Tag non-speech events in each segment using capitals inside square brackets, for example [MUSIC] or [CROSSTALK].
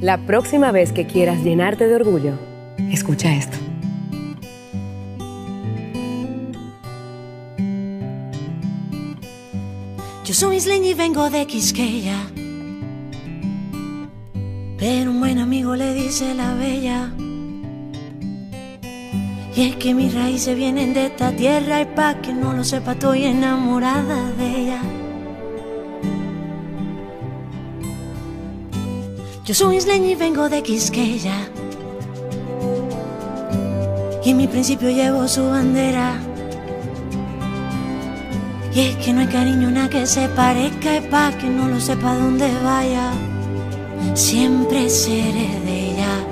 La próxima vez que quieras llenarte de orgullo, escucha esto. Yo soy isleña y vengo de Quisqueya. Pero un buen amigo le dice la bella. Y es que mis raíces vienen de esta tierra y pa' que no lo sepa estoy enamorada de ella. Yo soy isleña y vengo de Quisqueya. Y en mi principio llevo su bandera. Y es que no hay cariño nada que se parezca y pa' que no lo sepa dónde vaya. Siempre seré de ella.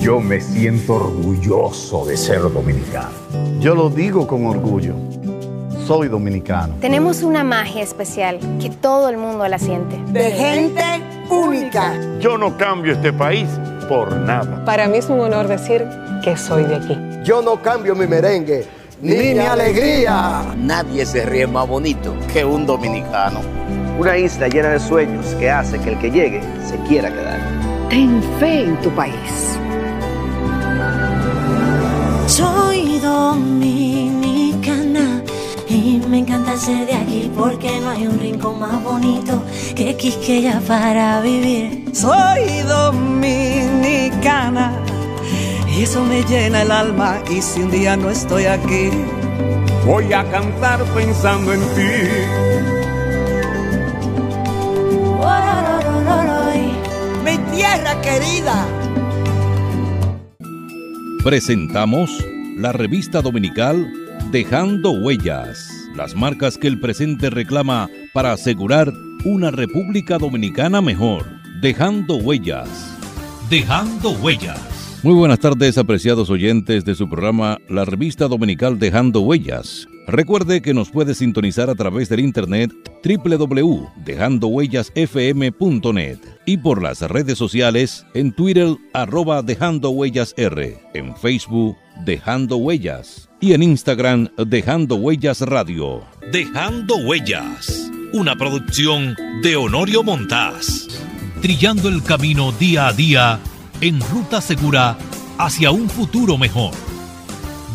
Yo me siento orgulloso de ser dominicano. Yo lo digo con orgullo. Soy dominicano. Tenemos una magia especial que todo el mundo la siente. De gente única. Yo no cambio este país por nada. Para mí es un honor decir que soy de aquí. Yo no cambio mi merengue ni, mi alegría. Nadie se ríe más bonito que un dominicano. Una isla llena de sueños que hace que el que llegue se quiera quedar. Ten fe en tu país. Soy dominicana y me encanta ser de aquí porque no hay un rincón más bonito que Quisqueya para vivir. Soy dominicana y eso me llena el alma y si un día no estoy aquí, voy a cantar pensando en ti. Mi tierra querida. Presentamos la revista dominical Dejando Huellas, las marcas que el presente reclama para asegurar una República Dominicana mejor. Dejando Huellas. Dejando Huellas. Muy buenas tardes, apreciados oyentes de su programa La Revista Dominical Dejando Huellas. Recuerde que nos puede sintonizar a través del internet www.dejandohuellasfm.net y por las redes sociales en Twitter arroba Dejando Huellas R, en Facebook Dejando Huellas y en Instagram Dejando Huellas Radio. Dejando Huellas, una producción de Honorio Montás, trillando el camino día a día en ruta segura hacia un futuro mejor.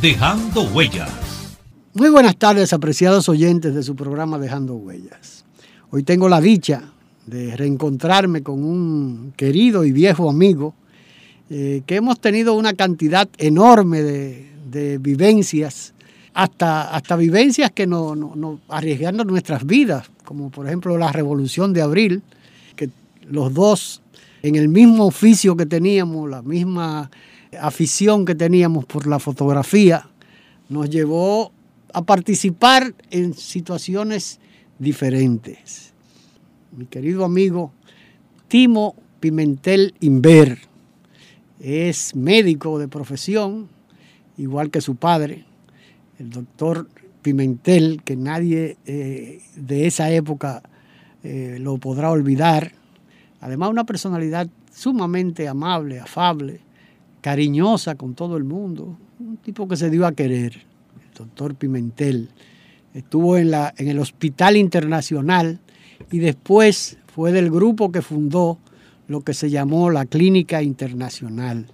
Dejando Huellas. Muy buenas tardes, apreciados oyentes de su programa Dejando Huellas. Hoy tengo la dicha de reencontrarme con un querido y viejo amigo eh, que hemos tenido una cantidad enorme de, de vivencias, hasta, hasta vivencias que nos no, no, arriesgando nuestras vidas, como por ejemplo la Revolución de Abril, que los dos en el mismo oficio que teníamos, la misma afición que teníamos por la fotografía, nos llevó a participar en situaciones diferentes. Mi querido amigo Timo Pimentel Inver es médico de profesión, igual que su padre, el doctor Pimentel, que nadie eh, de esa época eh, lo podrá olvidar. Además, una personalidad sumamente amable, afable, cariñosa con todo el mundo, un tipo que se dio a querer, el doctor Pimentel. Estuvo en, la, en el Hospital Internacional y después fue del grupo que fundó lo que se llamó la Clínica Internacional.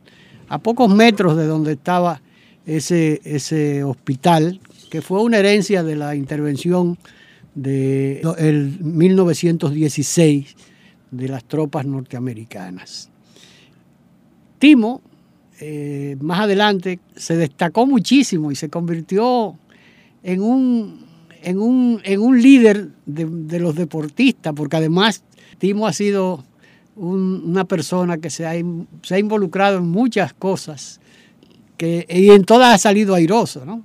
A pocos metros de donde estaba ese, ese hospital, que fue una herencia de la intervención de el 1916 de las tropas norteamericanas. Timo, eh, más adelante, se destacó muchísimo y se convirtió en un, en un, en un líder de, de, los deportistas, porque además Timo ha sido un, una persona que se ha, se ha, involucrado en muchas cosas y en todas ha salido airoso. ¿no?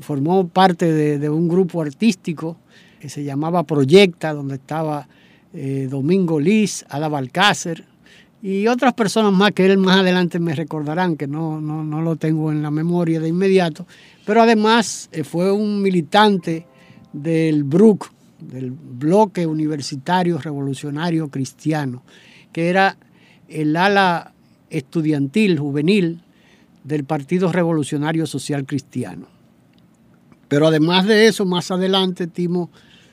Formó parte de, de, un grupo artístico que se llamaba Proyecta, donde estaba eh, Domingo Liz, Ada Balcácer y otras personas más que él más adelante me recordarán, que no, no, no lo tengo en la memoria de inmediato, pero además eh, fue un militante del BRUC, del Bloque Universitario Revolucionario Cristiano, que era el ala estudiantil, juvenil del Partido Revolucionario Social Cristiano. Pero además de eso, más adelante Timo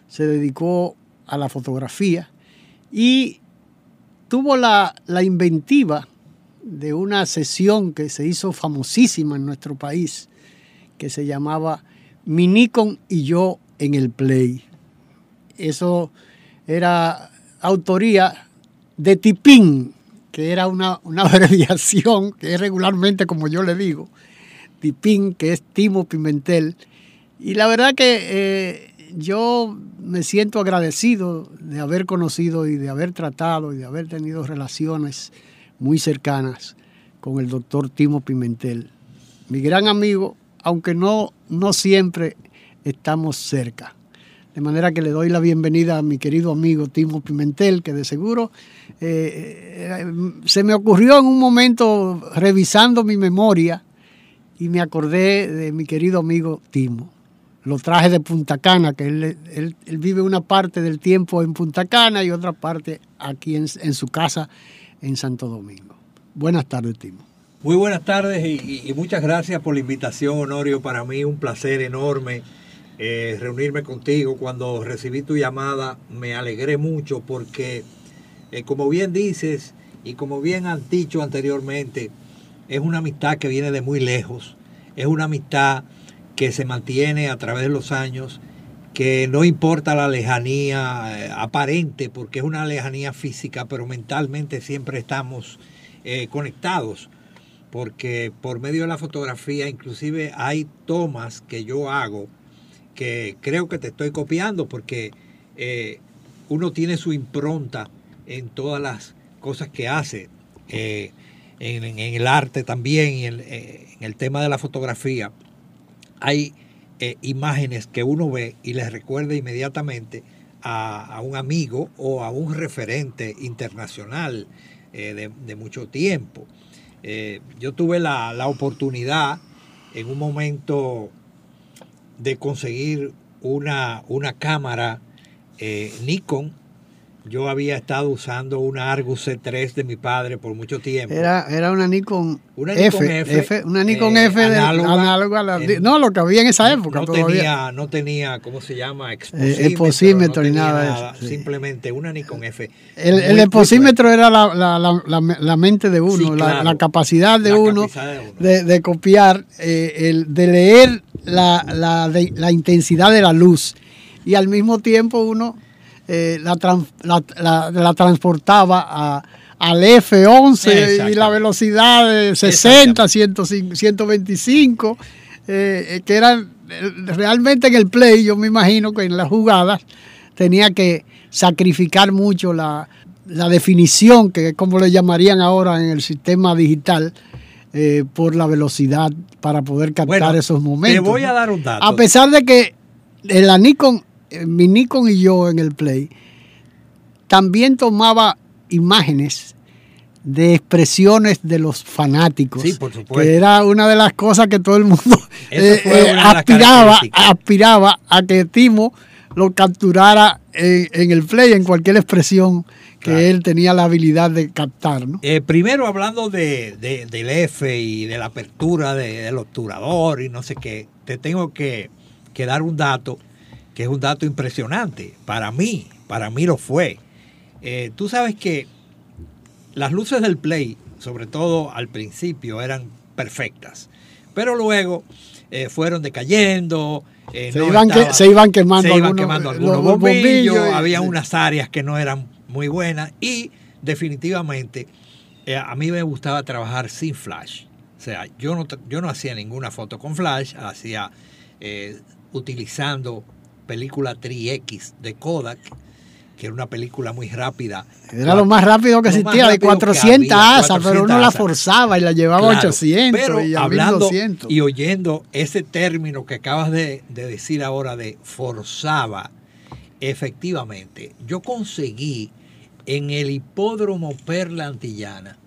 se dedicó a la fotografía y tuvo la, la inventiva de una sesión que se hizo famosísima en nuestro país, que se llamaba Mi Nikon y yo en el Play. Eso era autoría de Tipín, que era una, una [LAUGHS] abreviación, que es regularmente como yo le digo, Tipín, que es Timo Pimentel. Y la verdad que eh, yo me siento agradecido de haber conocido y de haber tratado y de haber tenido relaciones muy cercanas con el doctor Timo Pimentel, mi gran amigo, aunque no, no siempre estamos cerca. De manera que le doy la bienvenida a mi querido amigo Timo Pimentel, que de seguro eh, eh, se me ocurrió en un momento revisando mi memoria y me acordé de mi querido amigo Timo. Lo traje de Punta Cana, que él, él, vive una parte del tiempo en Punta Cana y otra parte aquí en, en su casa en Santo Domingo. Buenas tardes, Timo. Muy buenas tardes y, muchas gracias por la invitación, Honorio. Para mí un placer enorme eh, reunirme contigo. Cuando recibí tu llamada me alegré mucho porque, eh, como bien dices y como bien han dicho anteriormente, es una amistad que viene de muy lejos. Es una amistad que se mantiene a través de los años que no importa la lejanía eh, aparente, porque es una lejanía física, pero mentalmente siempre estamos conectados, porque por medio de la fotografía inclusive hay tomas que yo hago que creo que te estoy copiando, porque eh, uno tiene su impronta en todas las cosas que hace, en, el arte también, en en el tema de la fotografía. Hay eh, imágenes que uno ve y les recuerda inmediatamente a, un amigo o a un referente internacional eh, de, mucho tiempo. Eh, yo tuve la, la, oportunidad en un momento de conseguir una, una cámara Nikon yo había estado usando una Argus C3 de mi padre por mucho tiempo. Era, era una Nikon, F, una Nikon F de, análoga, a la, no, lo que había en esa época. No, tenía, no tenía, ¿cómo se llama? Eh, exposímetro, ni nada, Simplemente una Nikon F. El, el exposímetro era la, la, la, mente de uno, la, capacidad de uno, de, de, copiar, eh, el, de leer la, la intensidad de la luz. Y al mismo tiempo uno eh, la, la, transportaba a, al F11 y la velocidad de 60, 125, eh, eh, que eran realmente en el play, yo me imagino que en las jugadas tenía que sacrificar mucho la, definición, que es como le llamarían ahora en el sistema digital, por la velocidad para poder captar esos momentos. Te voy a dar un dato. A pesar de que la Nikon eh, mi Nikon y yo en el Play, también tomaba imágenes de expresiones de los fanáticos. Sí, por supuesto. Que era una de las cosas que todo el mundo [LAUGHS] eh, eh, aspiraba, aspiraba a que Timo lo capturara en, el play, en cualquier expresión que él tenía la habilidad de captar. ¿no? primero hablando de, del F y de la apertura del obturador y no sé qué, te tengo que, que dar un dato que es un dato impresionante. Para mí, para mí lo fue. Eh, tú sabes que las luces del Play, sobre todo al principio, eran perfectas. Pero luego eh, fueron decayendo. Eh, se, iban se, iban quemando, algunos, bombillos, había unas áreas que no eran muy buenas y definitivamente a mí me gustaba trabajar sin flash. O sea, yo no, yo no hacía ninguna foto con flash, hacía utilizando película 3X de Kodak, que era una película muy rápida. Era lo más rápido que existía, de 400 asas, pero uno la forzaba y la llevaba a 800 pero y hablando y oyendo ese término que acabas de, de decir ahora de forzaba, efectivamente, yo conseguí en el hipódromo Perla Antillana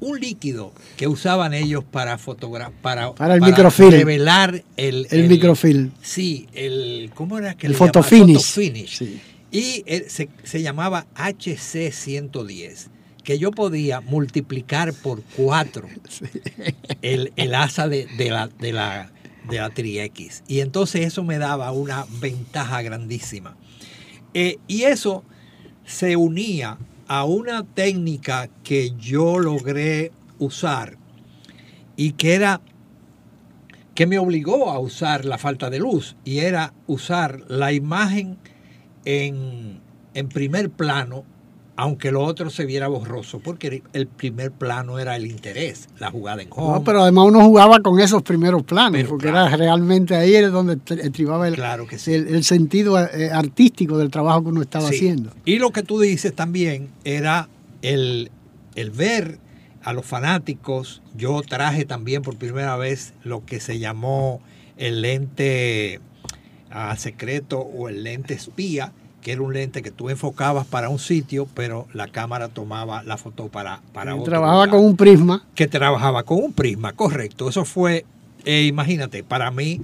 un líquido que usaban ellos para fotografiar, para, para, el microfilm. revelar el, el, microfilm. Sí, el, ¿cómo era que El fotofinish. Y se, llamaba HC110, que yo podía multiplicar por cuatro [LAUGHS] el, asa de, la, de, la, de la Tri-X. Y entonces eso me daba una ventaja grandísima. Eh, y eso se unía a una técnica que yo logré usar y que era que me obligó a usar la falta de luz y era usar la imagen en, en primer plano aunque lo otro se viera borroso, porque el primer plano era el interés, la jugada en home. No, pero además uno jugaba con esos primeros planos, porque era realmente ahí era donde estribaba el, claro que sí. el, sentido eh, artístico del trabajo que uno estaba haciendo. Y lo que tú dices también era el, el ver a los fanáticos. Yo traje también por primera vez lo que se llamó el lente a secreto o el lente espía, que era un lente que tú enfocabas para un sitio, pero la cámara tomaba la foto para, para otro. Trabajaba con un prisma. Que trabajaba con un prisma, correcto. Eso fue, eh, imagínate, para mí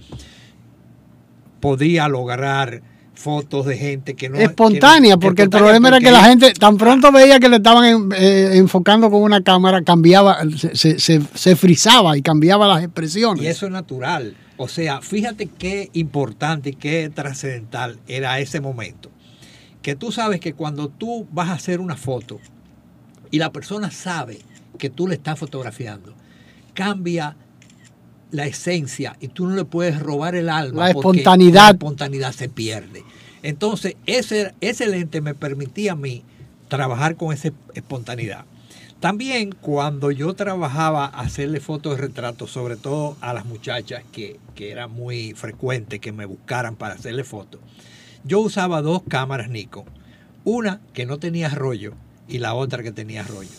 podía lograr fotos de gente que no... Espontánea, porque el problema era que la gente tan pronto veía que le estaban eh, enfocando con una cámara, cambiaba, se, se, se, frizaba y cambiaba las expresiones. Y eso es natural. O sea, fíjate qué importante y qué trascendental era ese momento que tú sabes que cuando tú vas a hacer una foto y la persona sabe que tú le estás fotografiando, cambia la esencia y tú no le puedes robar el alma. La espontaneidad. La espontaneidad se pierde. Entonces, ese, ese lente me permitía a mí trabajar con esa espontaneidad. También cuando yo trabajaba hacerle fotos de retrato, sobre todo a las muchachas, que, que era muy frecuente que me buscaran para hacerle fotos, yo usaba dos cámaras Nikon. Una que no tenía rollo y la otra que tenía rollo.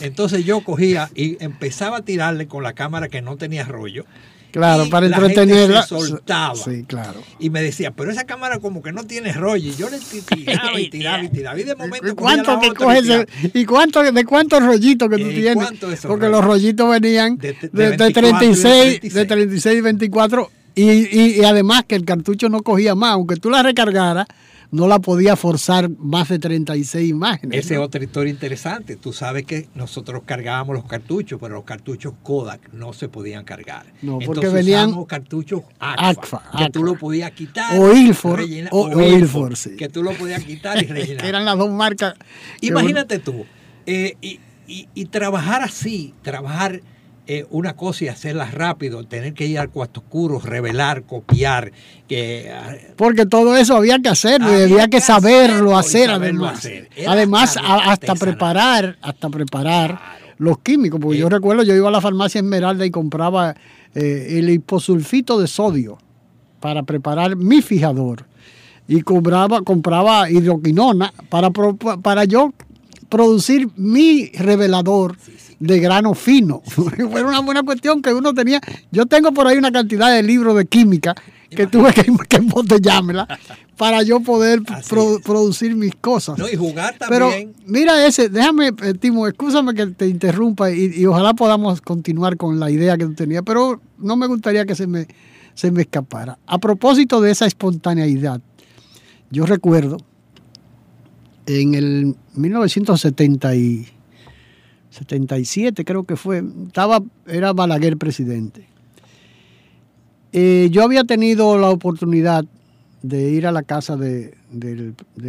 Entonces yo cogía y empezaba a tirarle con la cámara que no tenía rollo. Claro, para entretenerla. Se soltaba. Sí, claro. Y me decía, pero esa cámara como que no tiene rollo. Y yo le tiraba y [LAUGHS] tiraba y tiraba. Y de momento. ¿Y cuánto, que coges ¿Y cuánto de cuántos rollitos que tú tienes? Porque los rollitos venían de, de, de 36, de 36 y 24 y, y, además que el cartucho no cogía más, aunque tú la recargaras, no la podía forzar más de 36 imágenes. Esa es otra historia interesante. Tú sabes que nosotros cargábamos los cartuchos, pero los cartuchos Kodak no se podían cargar. No, porque venían cartuchos ACFA, que tú lo podías quitar. O Ilford. o, Ilford, sí. Que tú lo podías quitar y [LAUGHS] rellenar. eran las dos marcas. Imagínate tú, eh, y, y, y trabajar así, trabajar eh, una cosa y hacerla rápido, tener que ir al cuarto oscuro, revelar, copiar. Que, ah, Porque todo eso había que hacerlo, había, que, saberlo hacer, además. Además, hasta preparar, hasta preparar los químicos. Porque yo recuerdo, yo iba a la farmacia Esmeralda y compraba eh, el hiposulfito de sodio para preparar mi fijador. Y compraba, compraba hidroquinona para, para yo producir mi revelador de grano fino. [LAUGHS] Fue una buena cuestión que uno tenía. Yo tengo por ahí una cantidad de libros de química que tuve que, [LAUGHS] que embotellármela para yo poder producir mis cosas. No, y jugar también. Pero mira ese, déjame, eh, Timo, escúchame que te interrumpa y, ojalá podamos continuar con la idea que tú tenías, pero no me gustaría que se me, se me escapara. A propósito de esa espontaneidad, yo recuerdo en el 1970 77 creo que fue, estaba, era Balaguer presidente. Eh, yo había tenido la oportunidad de ir a la casa de,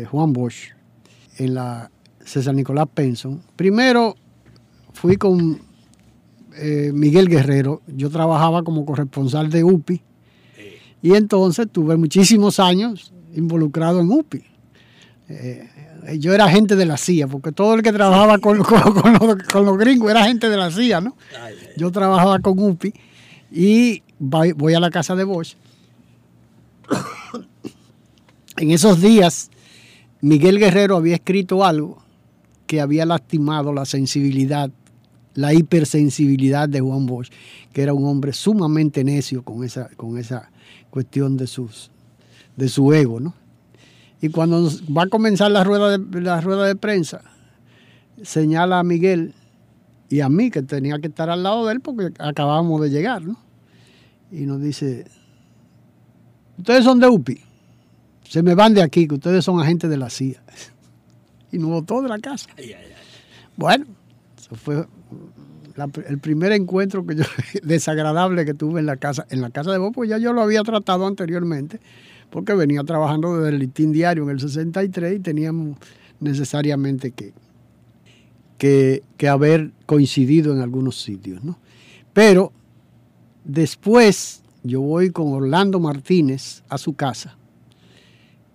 Juan Bosch en la César Nicolás Penson. Primero fui con eh, Miguel Guerrero, yo trabajaba como corresponsal de UPI y entonces tuve muchísimos años involucrado en UPI. Eh, yo era gente de la CIA, porque todo el que trabajaba [LAUGHS] con, los, gringos era gente de la CIA, ¿no? Yo trabajaba con UPI y voy a la casa de Bosch. [COUGHS] en esos días, Miguel Guerrero había escrito algo que había lastimado la sensibilidad, la hipersensibilidad de Juan Bosch, que era un hombre sumamente necio con esa, con esa cuestión de, sus, de su ego, ¿no? Y cuando va a comenzar la rueda de, la rueda de prensa, señala a Miguel y a mí que tenía que estar al lado de él porque acabábamos de llegar, ¿no? Y nos dice, ustedes son de UPI, se me van de aquí, que ustedes son agentes de la CIA. [LAUGHS] Y nos botó de la casa. Bueno, eso fue el primer encuentro que yo, [LAUGHS] desagradable que tuve en la casa, en la casa de vos, pues ya yo lo había tratado anteriormente porque venía trabajando desde el listín diario en el 63 y teníamos necesariamente que, que, haber coincidido en algunos sitios, ¿no? Pero después yo voy con Orlando Martínez a su casa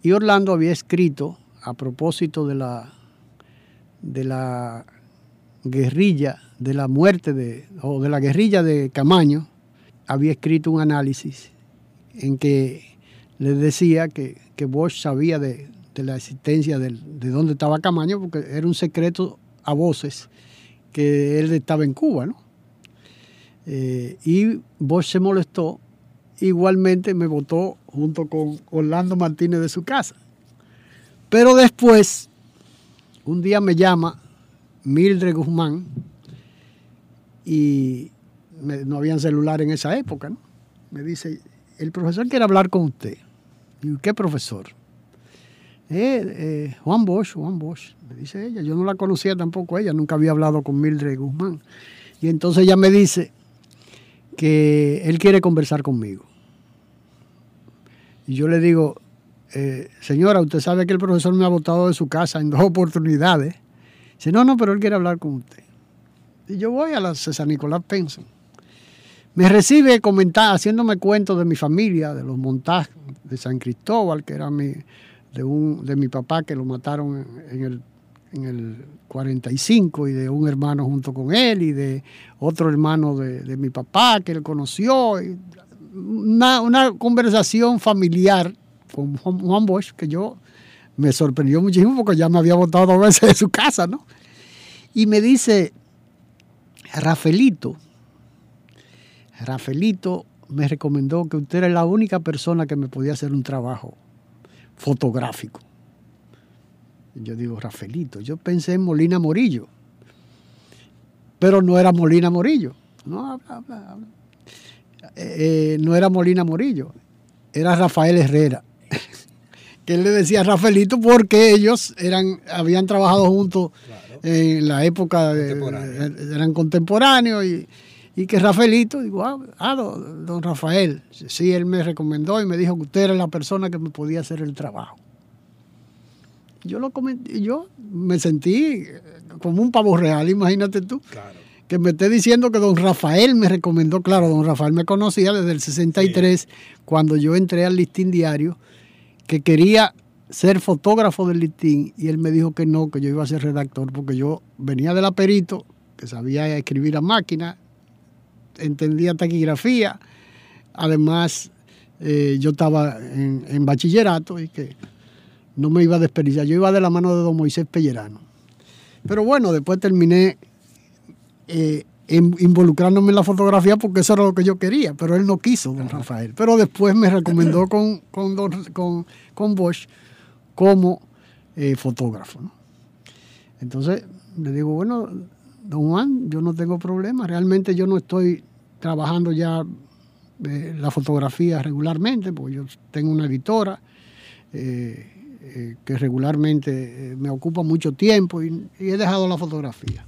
y Orlando había escrito a propósito de la, de la guerrilla, de la muerte de, o de la guerrilla de Camaño, había escrito un análisis en que le decía que, que Bosch sabía de, de la existencia de, de dónde estaba Camaño, porque era un secreto a voces que él estaba en Cuba, ¿no? Eh, y Bosch se molestó, igualmente me votó junto con Orlando Martínez de su casa. Pero después, un día me llama Mildred Guzmán y no habían celular en esa época, ¿no? Me dice, el profesor quiere hablar con usted. Digo, ¿qué profesor? Eh, eh, Juan Bosch, Juan Bosch, me dice ella. Yo no la conocía tampoco ella, nunca había hablado con Mildred Guzmán. Y entonces ella me dice que él quiere conversar conmigo. Y yo le digo, eh, señora, usted sabe que el profesor me ha votado de su casa en dos oportunidades. Dice, no, no, pero él quiere hablar con usted. Y yo voy a la César Nicolás Penson. Me recibe comentar, haciéndome cuentos de mi familia, de los montajes de San Cristóbal, que era mi, de, un, de mi papá que lo mataron en el, en el 45 y de un hermano junto con él y de otro hermano de, de mi papá que él conoció. Una, una, conversación familiar con Juan Bosch que yo me sorprendió muchísimo porque ya me había votado dos veces de su casa, ¿no? Y me dice, Rafaelito, Rafaelito me recomendó que usted era la única persona que me podía hacer un trabajo fotográfico. Yo digo, Rafaelito, yo pensé en Molina Morillo, pero no era Molina Morillo. No, habla, habla, habla. Eh, no era Molina Morillo, era Rafael Herrera. [LAUGHS] que él le decía a Rafaelito porque ellos eran, habían trabajado juntos claro. en la época, de, eran contemporáneos y, y, que Rafaelito, digo, ah, ah don, don, Rafael, sí, él me recomendó y me dijo que usted era la persona que me podía hacer el trabajo. Yo lo comenté, yo me sentí como un pavo real, imagínate tú. Claro que me esté diciendo que don Rafael me recomendó, claro, don Rafael me conocía desde el 63, sí. cuando yo entré al listín diario, que quería ser fotógrafo del listín y él me dijo que no, que yo iba a ser redactor, porque yo venía de la perito, que sabía escribir a máquina, entendía taquigrafía, además eh, yo estaba en, en, bachillerato y que no me iba a desperdiciar, yo iba de la mano de don Moisés Pellerano. Pero bueno, después terminé eh, involucrándome en la fotografía porque eso era lo que yo quería, pero él no quiso, don Rafael. Pero después me recomendó con, con, con, con Bosch como eh, fotógrafo. ¿no? Entonces le digo, bueno, don Juan, yo no tengo problema, realmente yo no estoy trabajando ya eh, la fotografía regularmente, porque yo tengo una editora eh, que regularmente me ocupa mucho tiempo y, he dejado la fotografía.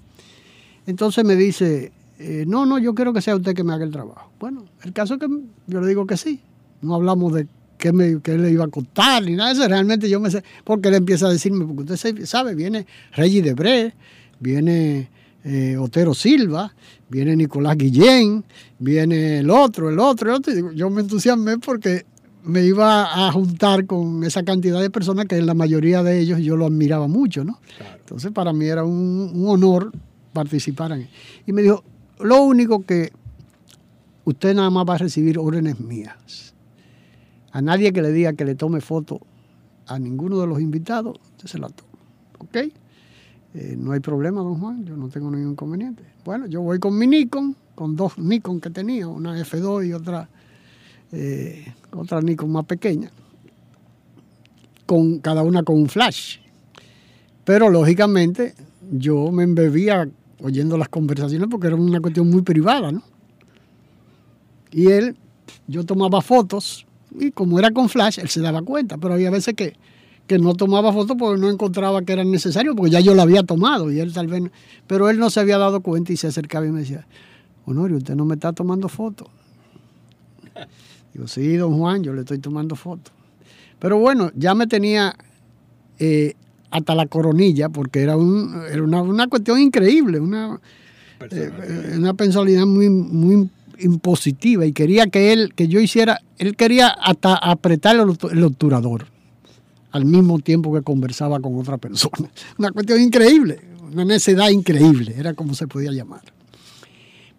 Entonces me dice, eh, no, no, yo quiero que sea usted que me haga el trabajo. Bueno, el caso es que yo le digo que sí. No hablamos de qué, me, qué le iba a costar ni nada de eso. Realmente yo me sé, porque él empieza a decirme, porque usted sabe, viene Reggie Debré, viene eh, Otero Silva, viene Nicolás Guillén, viene el otro, el otro, el otro. Yo me entusiasmé porque me iba a juntar con esa cantidad de personas que en la mayoría de ellos yo lo admiraba mucho, ¿no? Claro. Entonces para mí era un, un honor participaran. Y me dijo, lo único que usted nada más va a recibir órdenes mías. A nadie que le diga que le tome foto a ninguno de los invitados, usted se la toma. ¿Ok? Eh, no hay problema, don Juan, yo no tengo ningún inconveniente. Bueno, yo voy con mi Nikon, con dos Nikon que tenía, una F2 y otra, eh, otra Nikon más pequeña, con, cada una con un flash. Pero lógicamente yo me embebía oyendo las conversaciones porque era una cuestión muy privada, ¿no? Y él, yo tomaba fotos y como era con flash, él se daba cuenta, pero había veces que, que no tomaba fotos porque no encontraba que era necesario, porque ya yo la había tomado y él tal vez, pero él no se había dado cuenta y se acercaba y me decía, Honorio, usted no me está tomando fotos. [LAUGHS] Digo, sí, don Juan, yo le estoy tomando fotos. Pero bueno, ya me tenía eh, hasta la coronilla, porque era, un, era una, una cuestión increíble, una, eh, una personalidad muy, muy impositiva y quería que él, que yo hiciera, él quería hasta apretar el, el obturador al mismo tiempo que conversaba con otra persona. [LAUGHS] Una cuestión increíble, una necedad increíble, era como se podía llamar.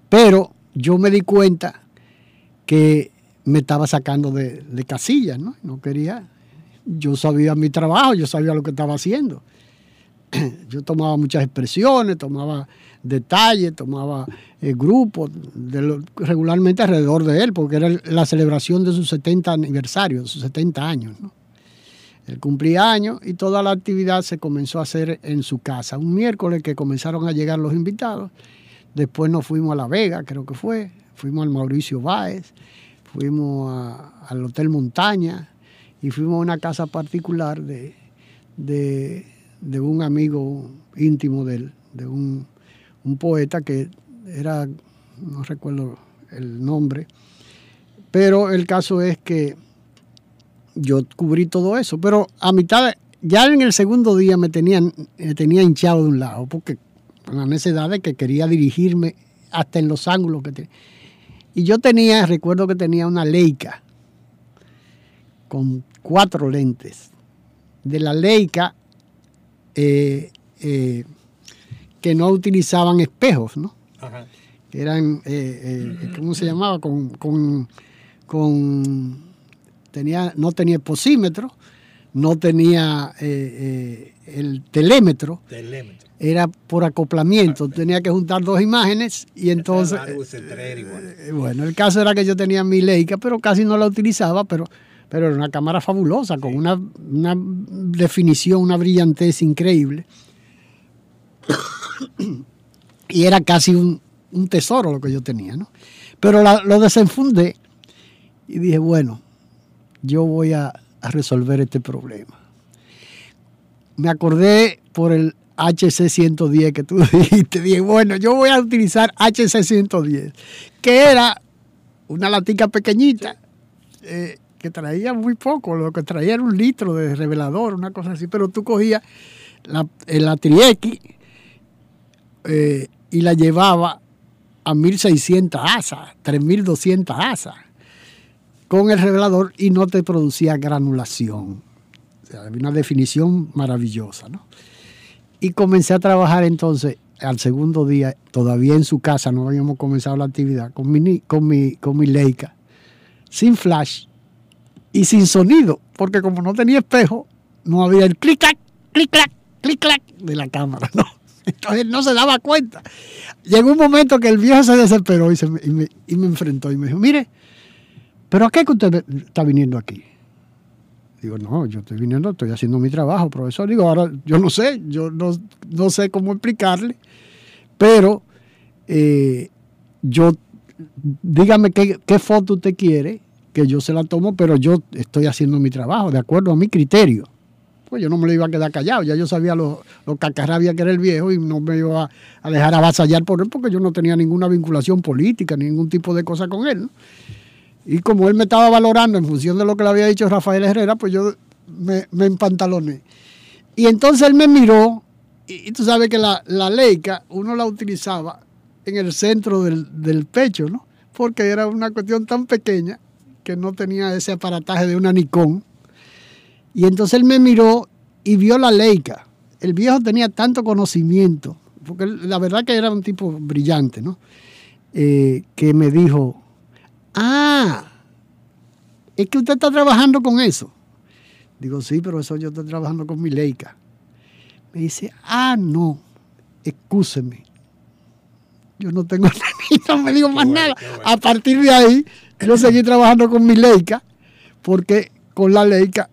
Pero yo me di cuenta que me estaba sacando de, casillas, ¿no? No quería, yo sabía mi trabajo, yo sabía lo que estaba haciendo. [CLEARS THROAT] Yo tomaba muchas expresiones, tomaba detalles, tomaba eh, grupos, regularmente alrededor de él, porque era la celebración de su 70 aniversario, de sus 70 años, ¿no? Él cumplía años y toda la actividad se comenzó a hacer en su casa. Un miércoles que comenzaron a llegar los invitados. Después nos fuimos a La Vega, creo que fue. Fuimos al Mauricio Báez, fuimos al Hotel Montaña y fuimos a una casa particular de, de, un amigo íntimo de él, de un poeta que era, no recuerdo el nombre, pero el caso es que yo cubrí todo eso, pero a mitad, ya en el segundo día me, tenían, me tenía hinchado de un lado, porque con la necesidad de que quería dirigirme hasta en los ángulos que tenía. Y yo tenía, recuerdo que tenía una Leica con cuatro lentes. De la Leica eh, eh, que no utilizaban espejos, ¿no? Ajá. Que eran, eh, eh ¿cómo se llamaba? Con, con, con tenía, no tenía posímetro, no tenía eh, eh, el telémetro, telémetro, era por acoplamiento, tenía que juntar dos imágenes y entonces... Eh, bueno, el caso era que yo tenía mi Leica, pero casi no la utilizaba, pero, pero era una cámara fabulosa, con una, una definición, una brillantez increíble. y era casi un, un, tesoro lo que yo tenía, ¿no? Pero la, lo desenfundé y dije, bueno, yo voy a, resolver este problema. Me acordé por el HC110 que tú [LAUGHS] dijiste, dije, bueno, yo voy a utilizar HC110, que era una latica pequeñita eh, que traía muy poco, lo que traía era un litro de revelador, una cosa así, pero tú cogías la, la Trieki eh, y la llevaba a 1600 asas, 3200 asas con el revelador y no te producía granulación. O sea, una definición maravillosa, ¿no? Y comencé a trabajar entonces al segundo día, todavía en su casa, no habíamos comenzado la actividad, con mi, con mi, con mi Leica, sin flash y sin sonido, porque como no tenía espejo, no había el clic-clac, clic-clac, clic-clac de la cámara, ¿no? [LAUGHS] Entonces no se daba cuenta. Llegó un momento que el viejo se desesperó y, se, y, me, y me enfrentó y me dijo, mire, ¿pero a qué usted está viniendo aquí? Digo, no, yo estoy viniendo, estoy haciendo mi trabajo, profesor. Digo, ahora yo no sé, yo no, no sé cómo explicarle, pero eh, yo, dígame qué, qué, foto usted quiere, que yo se la tomo, pero yo estoy haciendo mi trabajo, de acuerdo a mi criterio. Pues yo no me lo iba a quedar callado, ya yo sabía lo, lo cacarrabia que era el viejo y no me iba a, a dejar avasallar por él porque yo no tenía ninguna vinculación política, ningún tipo de cosa con él. ¿no? Y como él me estaba valorando en función de lo que le había dicho Rafael Herrera, pues yo me, me empantaloné. Y entonces él me miró, y, tú sabes que la, la, leica uno la utilizaba en el centro del, del, pecho, ¿no? Porque era una cuestión tan pequeña que no tenía ese aparataje de una Nikon. Y entonces él me miró y vio la leica. El viejo tenía tanto conocimiento, porque la verdad que era un tipo brillante, ¿no? Eh, que me dijo, Ah, es que usted está trabajando con eso. Digo, sí, pero eso yo estoy trabajando con mi Leica. Me dice, ah, no, excúseme. Yo no tengo, [LAUGHS] no me digo más bueno, nada. Bueno. A partir de ahí, yo seguí trabajando con mi Leica, porque con la Leica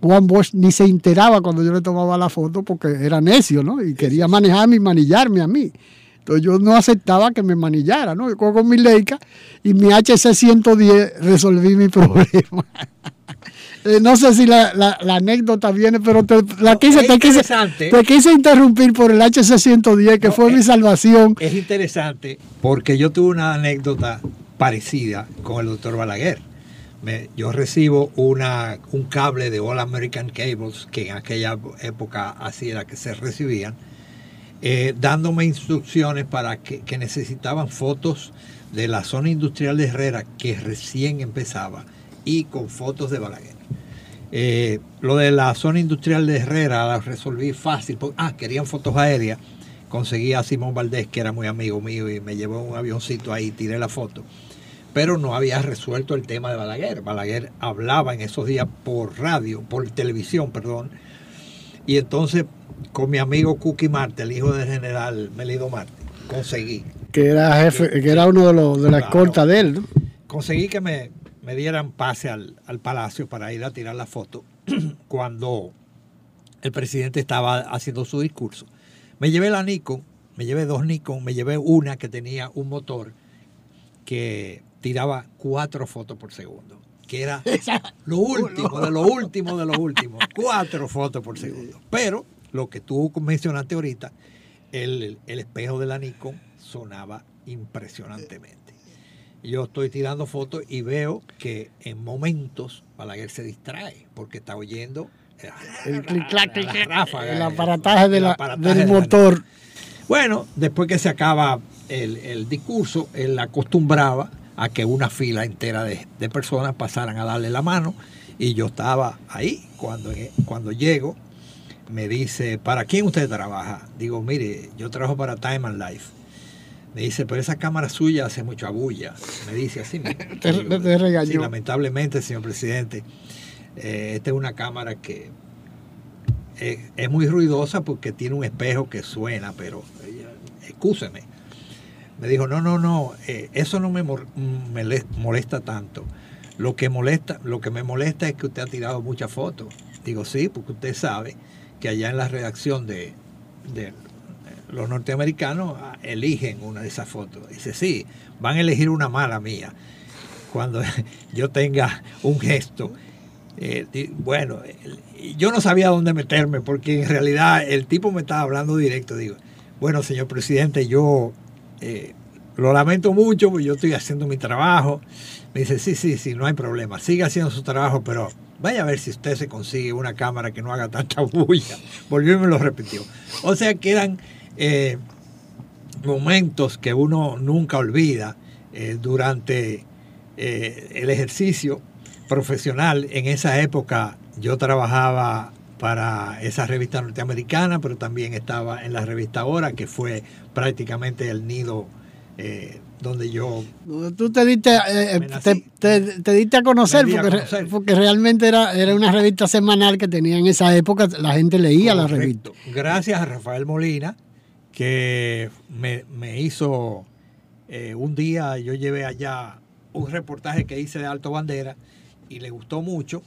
Juan Bosch ni se enteraba cuando yo le tomaba la foto porque era necio, ¿no? Y quería manejarme y manillarme a mí. Entonces yo no aceptaba que me manillara, ¿no? Yo con mi Leica y mi HC110 resolví mi [LAUGHS] problema. eh, no sé si la, la, la, anécdota viene, pero te, la quise, te, quise, te, quise, interrumpir por el HC110, que no, fue es, mi salvación. Es interesante porque yo tuve una anécdota parecida con el doctor Balaguer. me, yo recibo una, un cable de All American Cables, que en aquella época así era que se recibían, eh, dándome instrucciones para que, necesitaban fotos de la zona industrial de Herrera que recién empezaba y con fotos de Balaguer. Eh, lo de la zona industrial de Herrera la resolví fácil. Porque, ah, querían fotos aéreas. Conseguí a Simón Valdés, que era muy amigo mío, y me llevó un avioncito ahí, tiré la foto. Pero no había resuelto el tema de Balaguer. Balaguer hablaba en esos días por radio, por televisión, perdón. Y entonces, con mi amigo Cookie Marte, el hijo del general Melido Marte, conseguí. Que era jefe, que era uno de los de la escolta de él, ¿no? Conseguí que me, me dieran pase al, al, palacio para ir a tirar la foto [CLEARS THROAT] cuando el presidente estaba haciendo su discurso. Me llevé la Nikon, me llevé dos Nikon, me llevé una que tenía un motor que tiraba cuatro fotos por segundo, que era [LAUGHS] lo último, de lo último, de lo último, [LAUGHS] cuatro fotos por segundo. Pero lo que tú mencionaste ahorita, el, el espejo de la Nikon sonaba impresionantemente yo estoy tirando fotos y veo que en momentos Balaguer se distrae porque está oyendo el, clic, clac, clic, el aparataje, de la, del motor. Bueno, después que se acaba el, el, discurso, él acostumbraba a que una fila entera de, de, personas pasaran a darle la mano y yo estaba ahí. Cuando, cuando llego, me dice, ¿para quién usted trabaja? Digo, mire, yo trabajo para Time and Life. Me dice, pero esa cámara suya hace mucha bulla. Me dice así. Me, [LAUGHS] te, te regañó. Sí, lamentablemente, señor presidente, eh, esta es una cámara que es, es, muy ruidosa porque tiene un espejo que suena, pero excúseme. Me dijo, no, no, no, eh, eso no me, me molesta tanto. Lo que, molesta, lo que me molesta es que usted ha tirado muchas fotos. Digo, sí, porque usted sabe que allá en la redacción de, los norteamericanos eligen una de esas fotos. Dice, sí, van a elegir una mala mía. Cuando [LAUGHS] yo tenga un gesto. Eh, bueno, yo no sabía dónde meterme porque en realidad el tipo me estaba hablando directo. Digo, bueno, señor presidente, yo eh, lo lamento mucho porque yo estoy haciendo mi trabajo. Me dice, sí, sí, sí, no hay problema. Siga haciendo su trabajo, pero vaya a ver si usted se consigue una cámara que no haga tanta bulla. Volvió y me lo repitió. O sea que eran eh, momentos que uno nunca olvida eh, durante eh, el ejercicio profesional. En esa época yo trabajaba para esa revista norteamericana, pero también estaba en la revista Ahora, que fue prácticamente el nido eh, donde yo... Tú te diste, eh, te, te, te, diste a conocer, porque, a conocer. porque, realmente era, era una revista semanal que tenía en esa época, la gente leía Correcto. la revista. Gracias a Rafael Molina, que me, me hizo eh, un día, yo llevé allá un reportaje que hice de Alto Bandera y le gustó mucho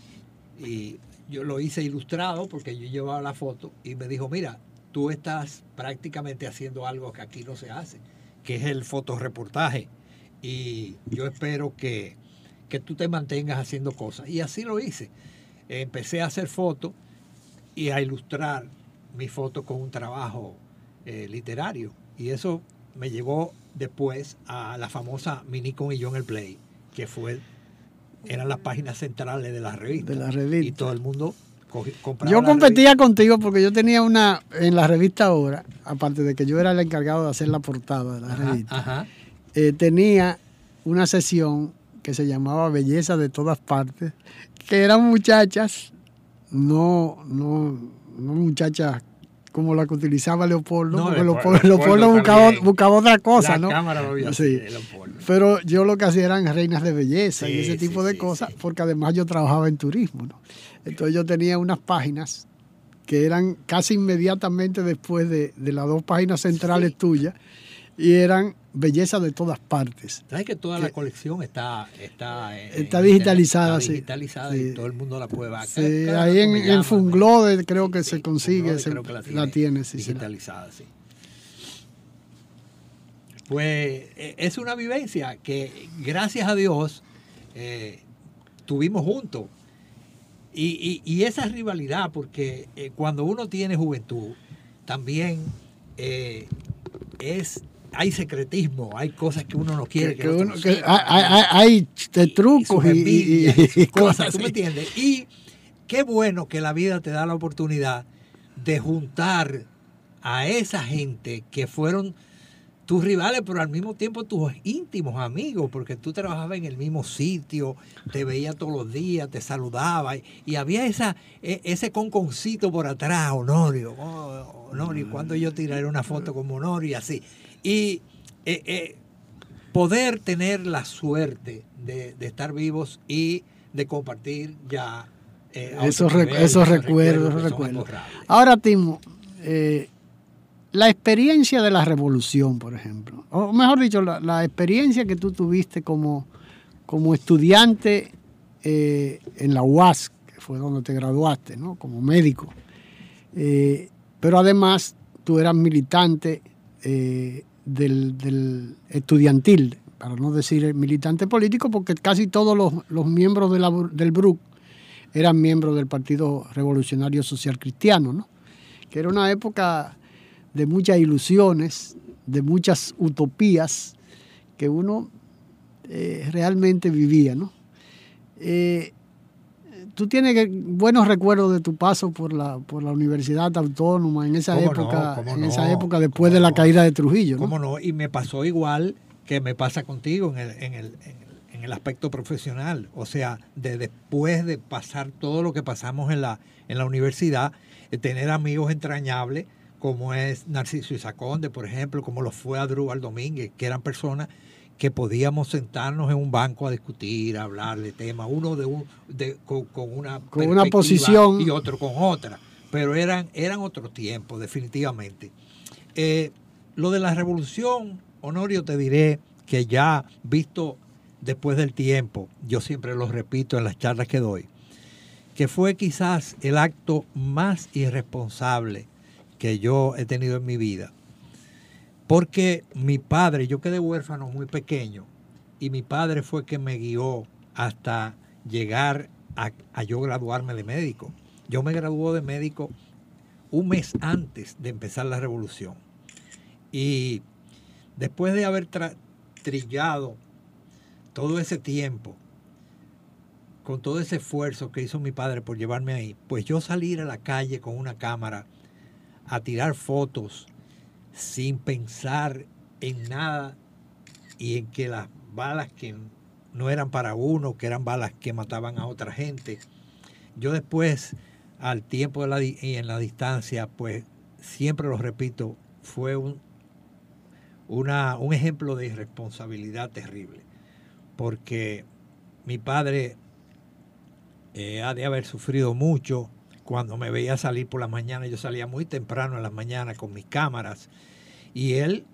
y yo lo hice ilustrado porque yo llevaba la foto y me dijo, mira, tú estás prácticamente haciendo algo que aquí no se hace, que es el fotoreportaje y yo espero que, que tú te mantengas haciendo cosas. Y así lo hice. Empecé a hacer fotos y a ilustrar mis fotos con un trabajo eh, literario. Y eso me llevó después a la famosa Minicon y yo en el Play, que fue eran las páginas centrales de la revista. De la revista. Y todo el mundo. Yo competía contigo porque yo tenía una en la revista ahora, aparte de que yo era el encargado de hacer la portada de la Ajá, revista, ajá. eh, tenía una sesión que se llamaba Belleza de todas partes, que eran muchachas, no, no, no muchachas como la que utilizaba Leopoldo, No, porque Leopoldo- Leopoldo, Leopoldo Leopoldo buscaba, buscaba otra cosa, La ¿no? cámara lo vio Sí. Leopoldo. Pero yo lo que hacía eran reinas de belleza y ese sí, tipo de cosas, porque además yo trabajaba en turismo, ¿no? Entonces yo tenía unas páginas que eran casi inmediatamente después de, de las dos páginas centrales tuyas y eran belleza de todas partes. ¿Sabes que toda la colección está está, Está en digitalizada. Está digitalizada y todo el mundo la puede ver. Sí, ahí en, en Funglode creo que se consigue, se- creo que la, tiene, sí, digitalizada, sí. Pues eh, es una vivencia que gracias a Dios eh, tuvimos juntos. Y, y- y esa rivalidad, porque eh, cuando uno tiene juventud, también eh, es hay secretismo, hay cosas que uno no quiere que, uno, que hay, hay, trucos y, y, cosas, ¿tú me entiendes? Y qué bueno que la vida te da la oportunidad de juntar a esa gente que fueron tus rivales, pero al mismo tiempo tus íntimos amigos, porque tú trabajabas en el mismo sitio, te veía todos los días, te saludaba, y, había esa, e, ese conconcito por atrás, Honorio, oh, Honorio, cuando yo tiraré una foto como Honorio y así. Y eh, eh, poder tener la suerte de, estar vivos y de compartir ya eh, esos, esos, recuerdos. recuerdos. Ahora, Timo, la experiencia de la revolución, por ejemplo, o mejor dicho, la, experiencia que tú tuviste como, como estudiante en la UAS, que fue donde te graduaste, ¿no? como médico, pero además tú eras militante del, estudiantil, para no decir militante político, porque casi todos los, miembros del BRUC eran miembros del Partido Revolucionario Social Cristiano, ¿no? que era una época de muchas ilusiones, de muchas utopías que uno eh, realmente vivía. ¿no? Eh, tú tienes buenos recuerdos de tu paso por la, por la Universidad Autónoma en esa época, en esa época después de la caída de Trujillo. ¿no? ¿Cómo no? Y me pasó igual que me pasa contigo en el, en el, en el aspecto profesional. O sea, de después de pasar todo lo que pasamos en la, en la universidad, tener amigos entrañables como es Narciso Isaconde, por ejemplo, como lo fue Adrúbal Domínguez, que eran personas que podíamos sentarnos en un banco a discutir, a hablar de temas, uno de, un, con, una, con una posición y otro con otra, pero eran, eran otro tiempo, definitivamente. Eh, lo de la revolución, Honorio, te diré que ya visto después del tiempo, yo siempre lo repito en las charlas que doy, que fue quizás el acto más irresponsable que yo he tenido en mi vida porque mi padre, yo quedé huérfano muy pequeño y mi padre fue que me guió hasta llegar a, yo graduarme de médico. Yo me graduó de médico un mes antes de empezar la revolución. Y después de haber trillado todo ese tiempo, con todo ese esfuerzo que hizo mi padre por llevarme ahí, pues yo salir a la calle con una cámara a tirar fotos sin pensar en nada y en que las balas que no eran para uno, que eran balas que mataban a otra gente. Yo después, al tiempo de la, y en la distancia, pues siempre lo repito, fue un, una, un ejemplo de irresponsabilidad terrible, porque mi padre eh, ha de haber sufrido mucho, cuando me veía salir por la mañana, yo salía muy temprano en la mañana con mis cámaras y él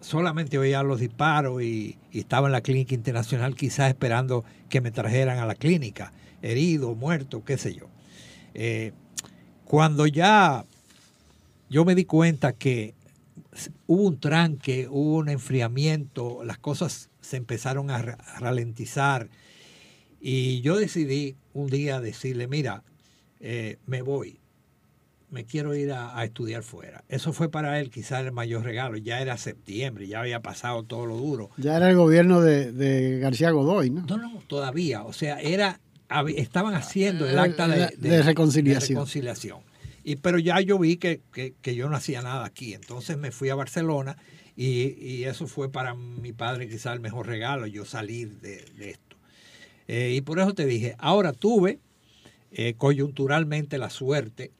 solamente oía los disparos y, estaba en la clínica internacional quizás esperando que me trajeran a la clínica, herido, muerto, qué sé yo. Eh, cuando ya yo me di cuenta que hubo un tranque, hubo un enfriamiento, las cosas se empezaron a ralentizar y yo decidí un día decirle, mira, eh, me voy, me quiero ir a, estudiar fuera. Eso fue para él quizás el mayor regalo. Ya era septiembre, ya había pasado todo lo duro. Ya era el gobierno de, García Godoy, ¿no? No, no, todavía. O sea, era estaban haciendo el acta de, reconciliación. reconciliación. Y, pero ya yo vi que, yo no hacía nada aquí. Entonces me fui a Barcelona y, eso fue para mi padre quizás el mejor regalo, yo salir de, esto. Eh, y por eso te dije, ahora tuve eh, coyunturalmente la suerte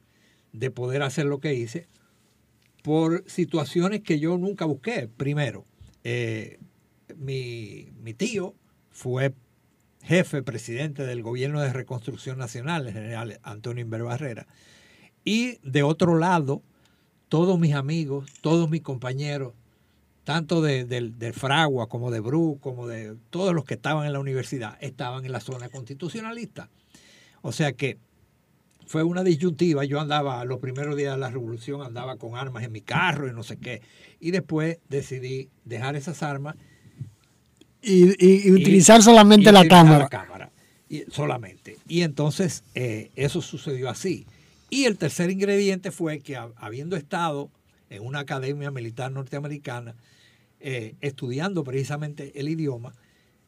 de poder hacer lo que hice por situaciones que yo nunca busqué. Primero, eh, mi, tío fue jefe, presidente del gobierno de reconstrucción nacional, el general Antonio Inver Barrera. Y de otro lado, todos mis amigos, todos mis compañeros, tanto de, de, Fragua como de Bru, como de todos los que estaban en la universidad, estaban en la zona constitucionalista. O sea que fue una disyuntiva. Yo andaba, los primeros días de la revolución, andaba con armas en mi carro y no sé qué. Y después decidí dejar esas armas. Y, utilizar solamente la cámara. La cámara y, solamente. Y entonces eh, eso sucedió así. Y el tercer ingrediente fue que habiendo estado en una academia militar norteamericana, eh, estudiando precisamente el idioma,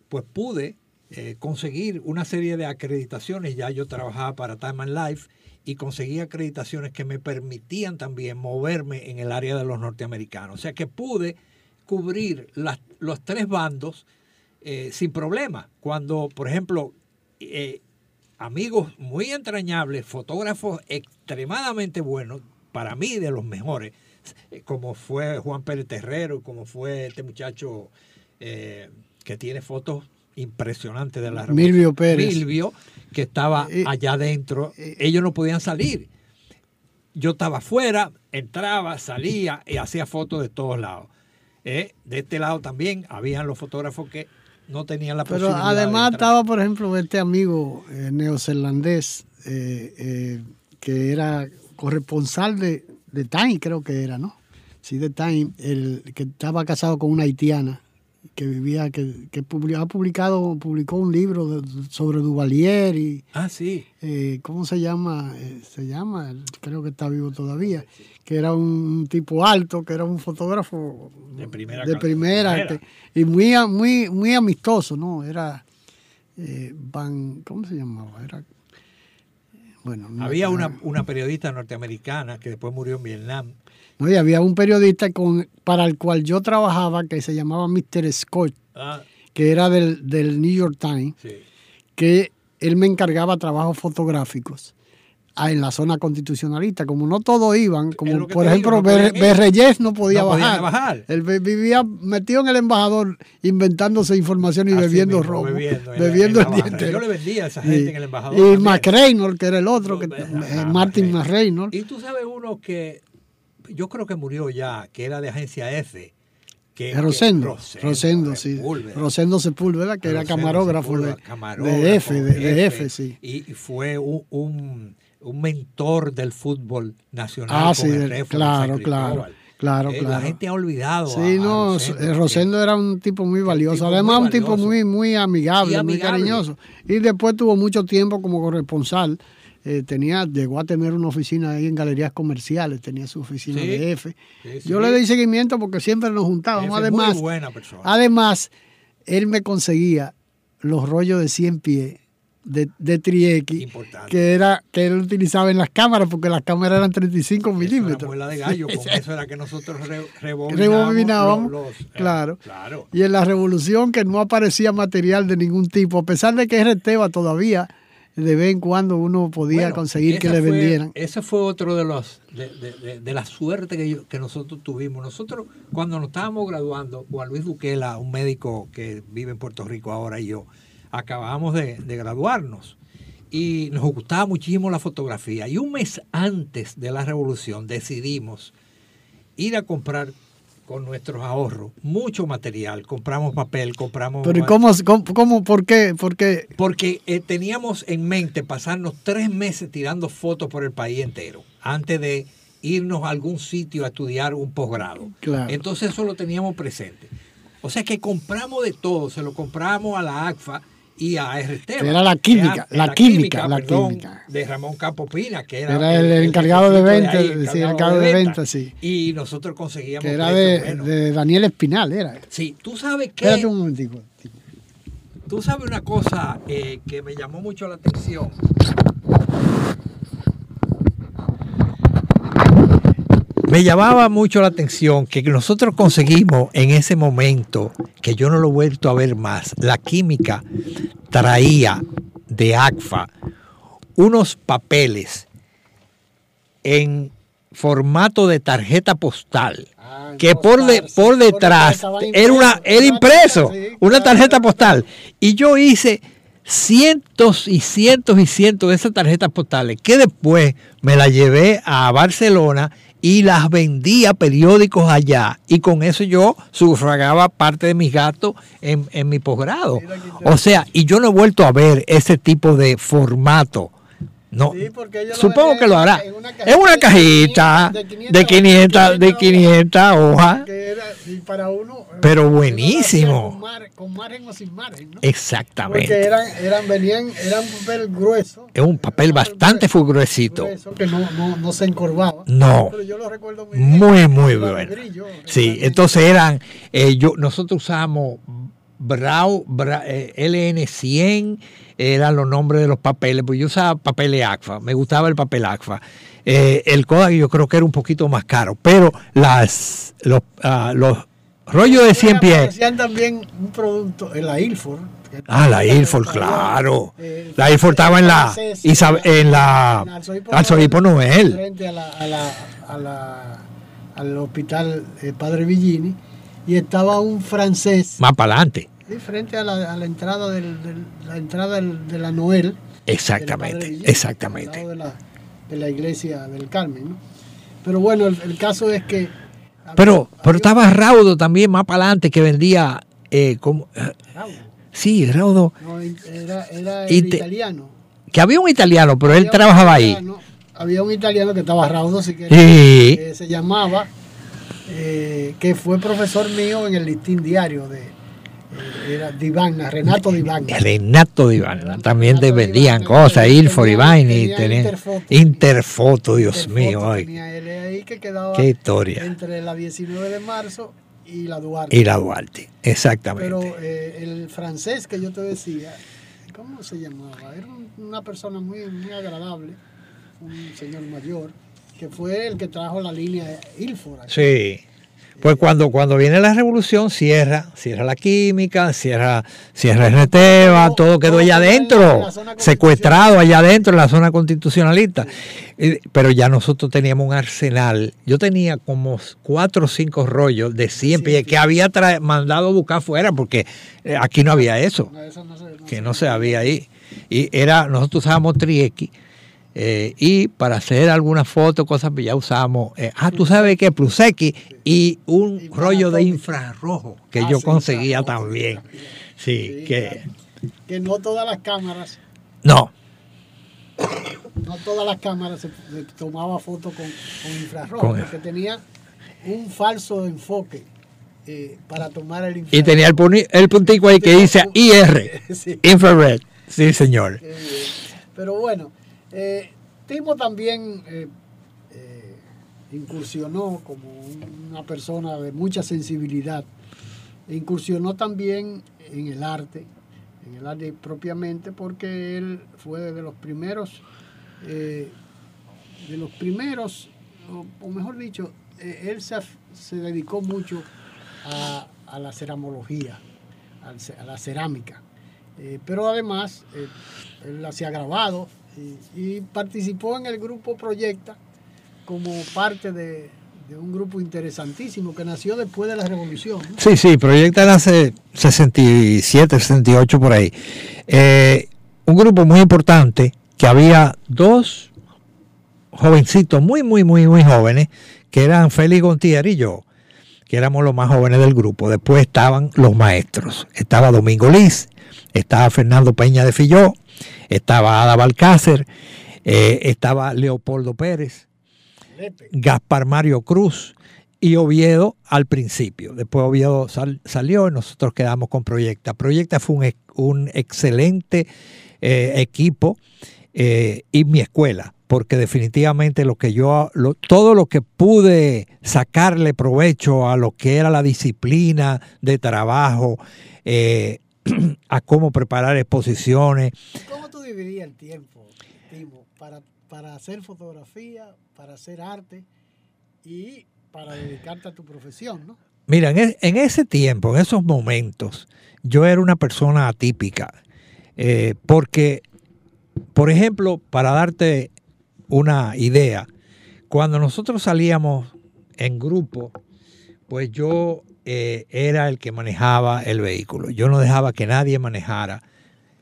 pues pude eh, conseguir una serie de acreditaciones. Ya yo trabajaba para Time and Life y conseguí acreditaciones que me permitían también moverme en el área de los norteamericanos. O sea que pude cubrir las, los tres bandos eh, sin problema. Cuando, por ejemplo, eh, amigos muy entrañables, fotógrafos extremadamente buenos, para mí de los mejores, como fue Juan Pérez Terrero, como fue este muchacho que tiene fotos impresionantes de la Milvio Pérez. Milvio, que estaba allá adentro, ellos no podían salir. Yo estaba afuera, entraba, salía y hacía fotos de todos lados. de este lado también habían los fotógrafos que no tenían la Pero además estaba, por ejemplo, este amigo eh, neozelandés eh, eh, que era corresponsal de, de, Time, creo que era, ¿no? Sí, de Time, el que estaba casado con una haitiana que vivía, que, que ha publicado, publicó un libro sobre Duvalier y... Ah, sí. Eh, ¿Cómo se llama? Eh, se llama, creo que está vivo todavía, que era un tipo alto, que era un fotógrafo de primera, de primera, y muy, muy, muy amistoso, ¿no? Era eh, Van, ¿cómo se llamaba? Era... Bueno, Había una, una periodista norteamericana que después murió en Vietnam, Y había un periodista con, para el cual yo trabajaba que se llamaba Mr. Scott, ah. que era del, del, New York Times, que él me encargaba trabajos fotográficos ah, en la zona constitucionalista. Como no todos iban, como por ejemplo Berreyes no podía bajar. Él vivía metido en el embajador inventándose información y bebiendo rojo. Bebiendo, el día Yo le vendía a esa gente en el embajador. Y McReynolds, que era el otro, que, eh, Martin McReynolds. Y tú sabes uno que yo creo que murió ya, que era de agencia F. Que, Rosendo, Rosendo, sí. Rosendo Sepúlveda, que era camarógrafo, de, de, F, de, F, sí. Y fue un, un, mentor del fútbol nacional. Ah, sí, claro, claro. Claro, eh, La gente ha olvidado. Sí, no, Rosendo, era un tipo muy valioso. Además, un tipo muy, muy amigable, muy cariñoso. Y después tuvo mucho tiempo como corresponsal eh, tenía, llegó a tener una oficina ahí en galerías comerciales, tenía su oficina de F. Yo le di seguimiento porque siempre nos juntábamos. además, además, él me conseguía los rollos de 100 pies de, de Trieki, que era que él utilizaba en las cámaras, porque las cámaras eran 35 milímetros. Era de gallo, con [LAUGHS] eso era que nosotros rebobinábamos. Eh, claro. Y en la revolución que no aparecía material de ningún tipo, a pesar de que RTEVA todavía de vez en cuando uno podía conseguir que le vendieran. Ese fue otro de los de, de, la suerte que, que, nosotros tuvimos. Nosotros, cuando nos estábamos graduando, Juan Luis Buquela, un médico que vive en Puerto Rico ahora, y yo, acabamos de, de graduarnos. Y nos gustaba muchísimo la fotografía. Y un mes antes de la revolución decidimos ir a comprar con nuestros ahorros, mucho material, compramos papel, compramos... Pero ¿y cómo, cómo, por qué? Porque, Porque eh, teníamos en mente pasarnos tres meses tirando fotos por el país entero, antes de irnos a algún sitio a estudiar un posgrado. Entonces eso lo teníamos presente. O sea que compramos de todo, se lo compramos a la ACFA, y a RT. Era la química, la, química, la química. De Ramón Campopina, que era, era el, encargado de venta, sí, encargado de, venta, sí. Y nosotros conseguíamos. Que era de, Daniel Espinal, era. Sí, tú sabes que. Espérate un momentico. Tú sabes una cosa eh, que me llamó mucho la atención. Me llamaba mucho la atención que nosotros conseguimos en ese momento, que yo no lo he vuelto a ver más, la química traía de ACFA unos papeles en formato de tarjeta postal ah, que por, por detrás era una era impreso una tarjeta postal. Y yo hice cientos y cientos y cientos de esas tarjetas postales que después me las llevé a Barcelona y las vendía periódicos allá y con eso yo sufragaba parte de mis gastos en, en mi posgrado. O sea, y yo no he vuelto a ver ese tipo de formato No, supongo que lo hará. Es una cajita de 500, de 500 hojas. pero buenísimo. Con, margen o sin margen, ¿no? Exactamente. Porque eran, eran, venían, eran un papel grueso. Es un papel bastante gruesito. que no, no, no, se encorvaba. No. Pero yo lo recuerdo muy, muy, muy bueno. sí, entonces eran, eh, yo, nosotros usamos Brau, eh, LN100 eran los nombres de los papeles, pues yo usaba papeles ACFA, me gustaba el papel ACFA. Eh, el Kodak yo creo que era un poquito más caro, pero las los, uh, los rollos de 100 pies. Hacían también un producto, la Ilford. Ah, la Ilford, claro. Eh, la Ilford estaba en la, en la, Noel. Frente a la, a la, a la, al hospital eh, Padre Villini. Y estaba un francés. Más para adelante frente a la, a la entrada, del, la entrada de la Noel. Exactamente, exactamente. De la, de la, iglesia del Carmen. ¿no? Pero bueno, el, caso es que... Pero, pero estaba Raudo también más para adelante que vendía... Eh, como, ¿Raudo? Sí, Raudo. No, era, era el italiano. Que había un italiano, pero él trabajaba ahí. Había un italiano que estaba Raudo, si que se llamaba, eh, que fue profesor mío en el listín diario de, era Divana, Renato Divana. Renato Divana, también te vendían cosas, y y tenían Interfoto, Dios mío. Qué historia. Entre la 19 de marzo y la Duarte. Y la Duarte, exactamente. Pero eh, el francés que yo te decía, ¿cómo se llamaba? Era una persona muy, muy agradable, un señor mayor, que fue el que trajo la línea Ilfor. Sí. Pues cuando, cuando viene la revolución, cierra, cierra la química, cierra, cierra el Reteva, todo quedó allá adentro, secuestrado allá adentro en la zona constitucionalista. Pero ya nosotros teníamos un arsenal. Yo tenía como cuatro o cinco rollos de siempre que había mandado a buscar fuera, porque eh, aquí no había eso, que no se había ahí. Y era, nosotros usábamos Trieki eh, y para hacer algunas fotos, cosas, pues ya usamos, eh, ah, tú sabes que Plus X y un rollo de infrarrojo que yo conseguía también. Sí, que... Que no todas las cámaras. No. No todas las cámaras se, tomaba fotos con, infrarrojo, porque tenía un falso enfoque. Eh, para tomar el infrarrojo. Y tenía el, el puntico ahí que dice [LAUGHS] IR, infrared. Sí, señor. pero bueno, eh, Timo también eh, eh, incursionó como una persona de mucha sensibilidad, incursionó también en el arte, en el arte propiamente, porque él fue de los primeros, de los primeros, o, mejor dicho, él se, dedicó mucho a, la ceramología, a, la cerámica. pero además, él hacía grabados, y, participó en el grupo Proyecta como parte de, un grupo interesantísimo que nació después de la revolución. Sí, sí, Proyecta nace 67, 68 por ahí. Eh, un grupo muy importante que había dos jovencitos muy, muy, muy, muy jóvenes, que eran Félix Gontier y yo, que éramos los más jóvenes del grupo. Después estaban los maestros. Estaba Domingo Liz, estaba Fernando Peña de Filló, estaba Ada Balcácer, eh, estaba Leopoldo Pérez, Gaspar Mario Cruz y Oviedo al principio. Después Oviedo salió y nosotros quedamos con Proyecta. Proyecta fue un, excelente eh, equipo eh, y mi escuela, porque definitivamente lo que yo, todo lo que pude sacarle provecho a lo que era la disciplina de trabajo, [CLEARS THROAT] a cómo preparar exposiciones. ¿Cómo tú dividías el tiempo, Timo, para, para hacer fotografía, para hacer arte y para dedicarte a tu profesión, ¿no? Mira, en, e, ese tiempo, en esos momentos, yo era una persona atípica, eh, porque, por ejemplo, para darte una idea, cuando nosotros salíamos en grupo, pues yo eh, era el que manejaba el vehículo. Yo no dejaba que nadie manejara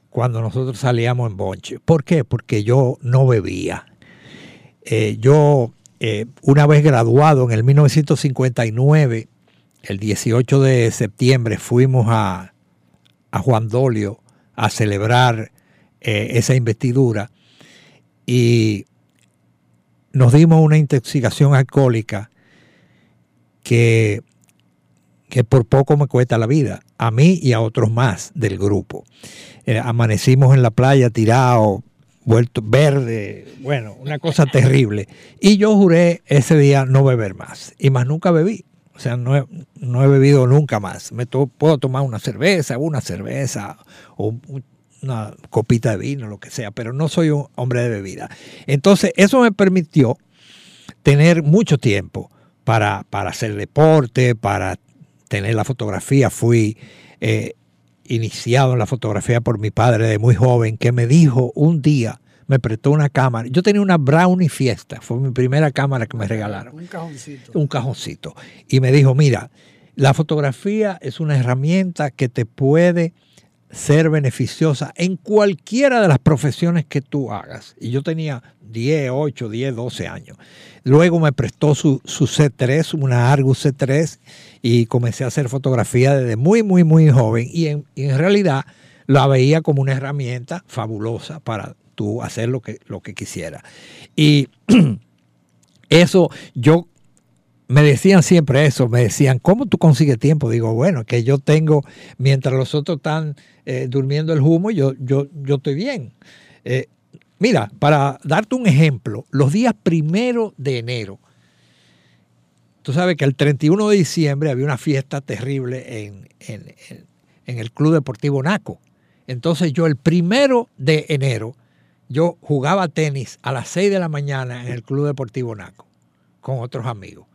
cuando nosotros salíamos en bonche. ¿Por qué? Porque yo no bebía. Eh, yo, eh, una vez graduado en el 1959, el 18 de septiembre, fuimos a, a Juan Dolio a celebrar esa investidura. y nos dimos una intoxicación alcohólica que, que por poco me cuesta la vida, a mí y a otros más del grupo. Eh, amanecimos en la playa tirados, vuelto verde, bueno, una cosa [LAUGHS] terrible. Y yo juré ese día no beber más, y más nunca bebí. O sea, no he, no he bebido nunca más. Me puedo tomar una cerveza, una cerveza o una copita de vino, lo que sea, pero no soy un hombre de bebida. Entonces, eso me permitió tener mucho tiempo para, para hacer deporte, para tener la fotografía. Fui eh, iniciado en la fotografía por mi padre de muy joven, que me dijo un día, me prestó una cámara. Yo tenía una Brownie Fiesta, fue mi primera cámara que me regalaron. Un cajoncito. Un cajoncito. Y me dijo, mira, la fotografía es una herramienta que te puede ser beneficiosa en cualquiera de las profesiones que tú hagas. Y yo tenía 10, 8, 10, 12 años. Luego me prestó su, su C3, una Argus C3, y comencé a hacer fotografía desde muy, muy, muy joven. Y en, y en realidad la veía como una herramienta fabulosa para tú hacer lo que, lo que quisiera. Y [CLEARS THROAT] eso yo me decían siempre eso, me decían, ¿cómo tú consigues tiempo? Digo, bueno, que yo tengo, mientras los otros están eh, durmiendo el humo, yo, yo, yo estoy bien. Eh, mira, para darte un ejemplo, los días primero de enero, tú sabes que el 31 de diciembre había una fiesta terrible en, en, en el Club Deportivo Naco. Entonces yo el primero de enero, yo jugaba tenis a las 6 de la mañana en el Club Deportivo Naco con otros amigos.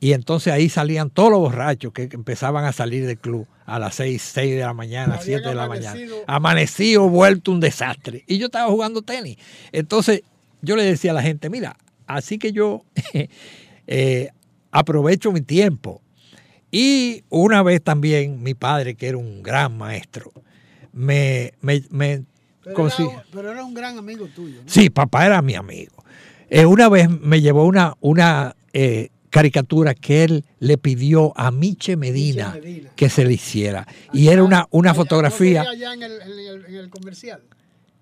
Y entonces ahí salían todos los borrachos que empezaban a salir del club a las 6, 6 de la mañana, 7 de la mañana. Amanecido, vuelto un desastre. Y yo estaba jugando tenis. Entonces yo le decía a la gente, mira, así que yo [LAUGHS] eh, aprovecho mi tiempo. Y una vez también mi padre, que era un gran maestro, me, me, me pero, era, pero era, un gran amigo tuyo. ¿no? Sí, papá era mi amigo. Eh, una vez me llevó una, una eh, caricatura que él le pidió a Miche Medina, Miche Medina. que se le hiciera. Allá, y era una, una allá, fotografía. ¿no allá en el, en, el, en el, comercial.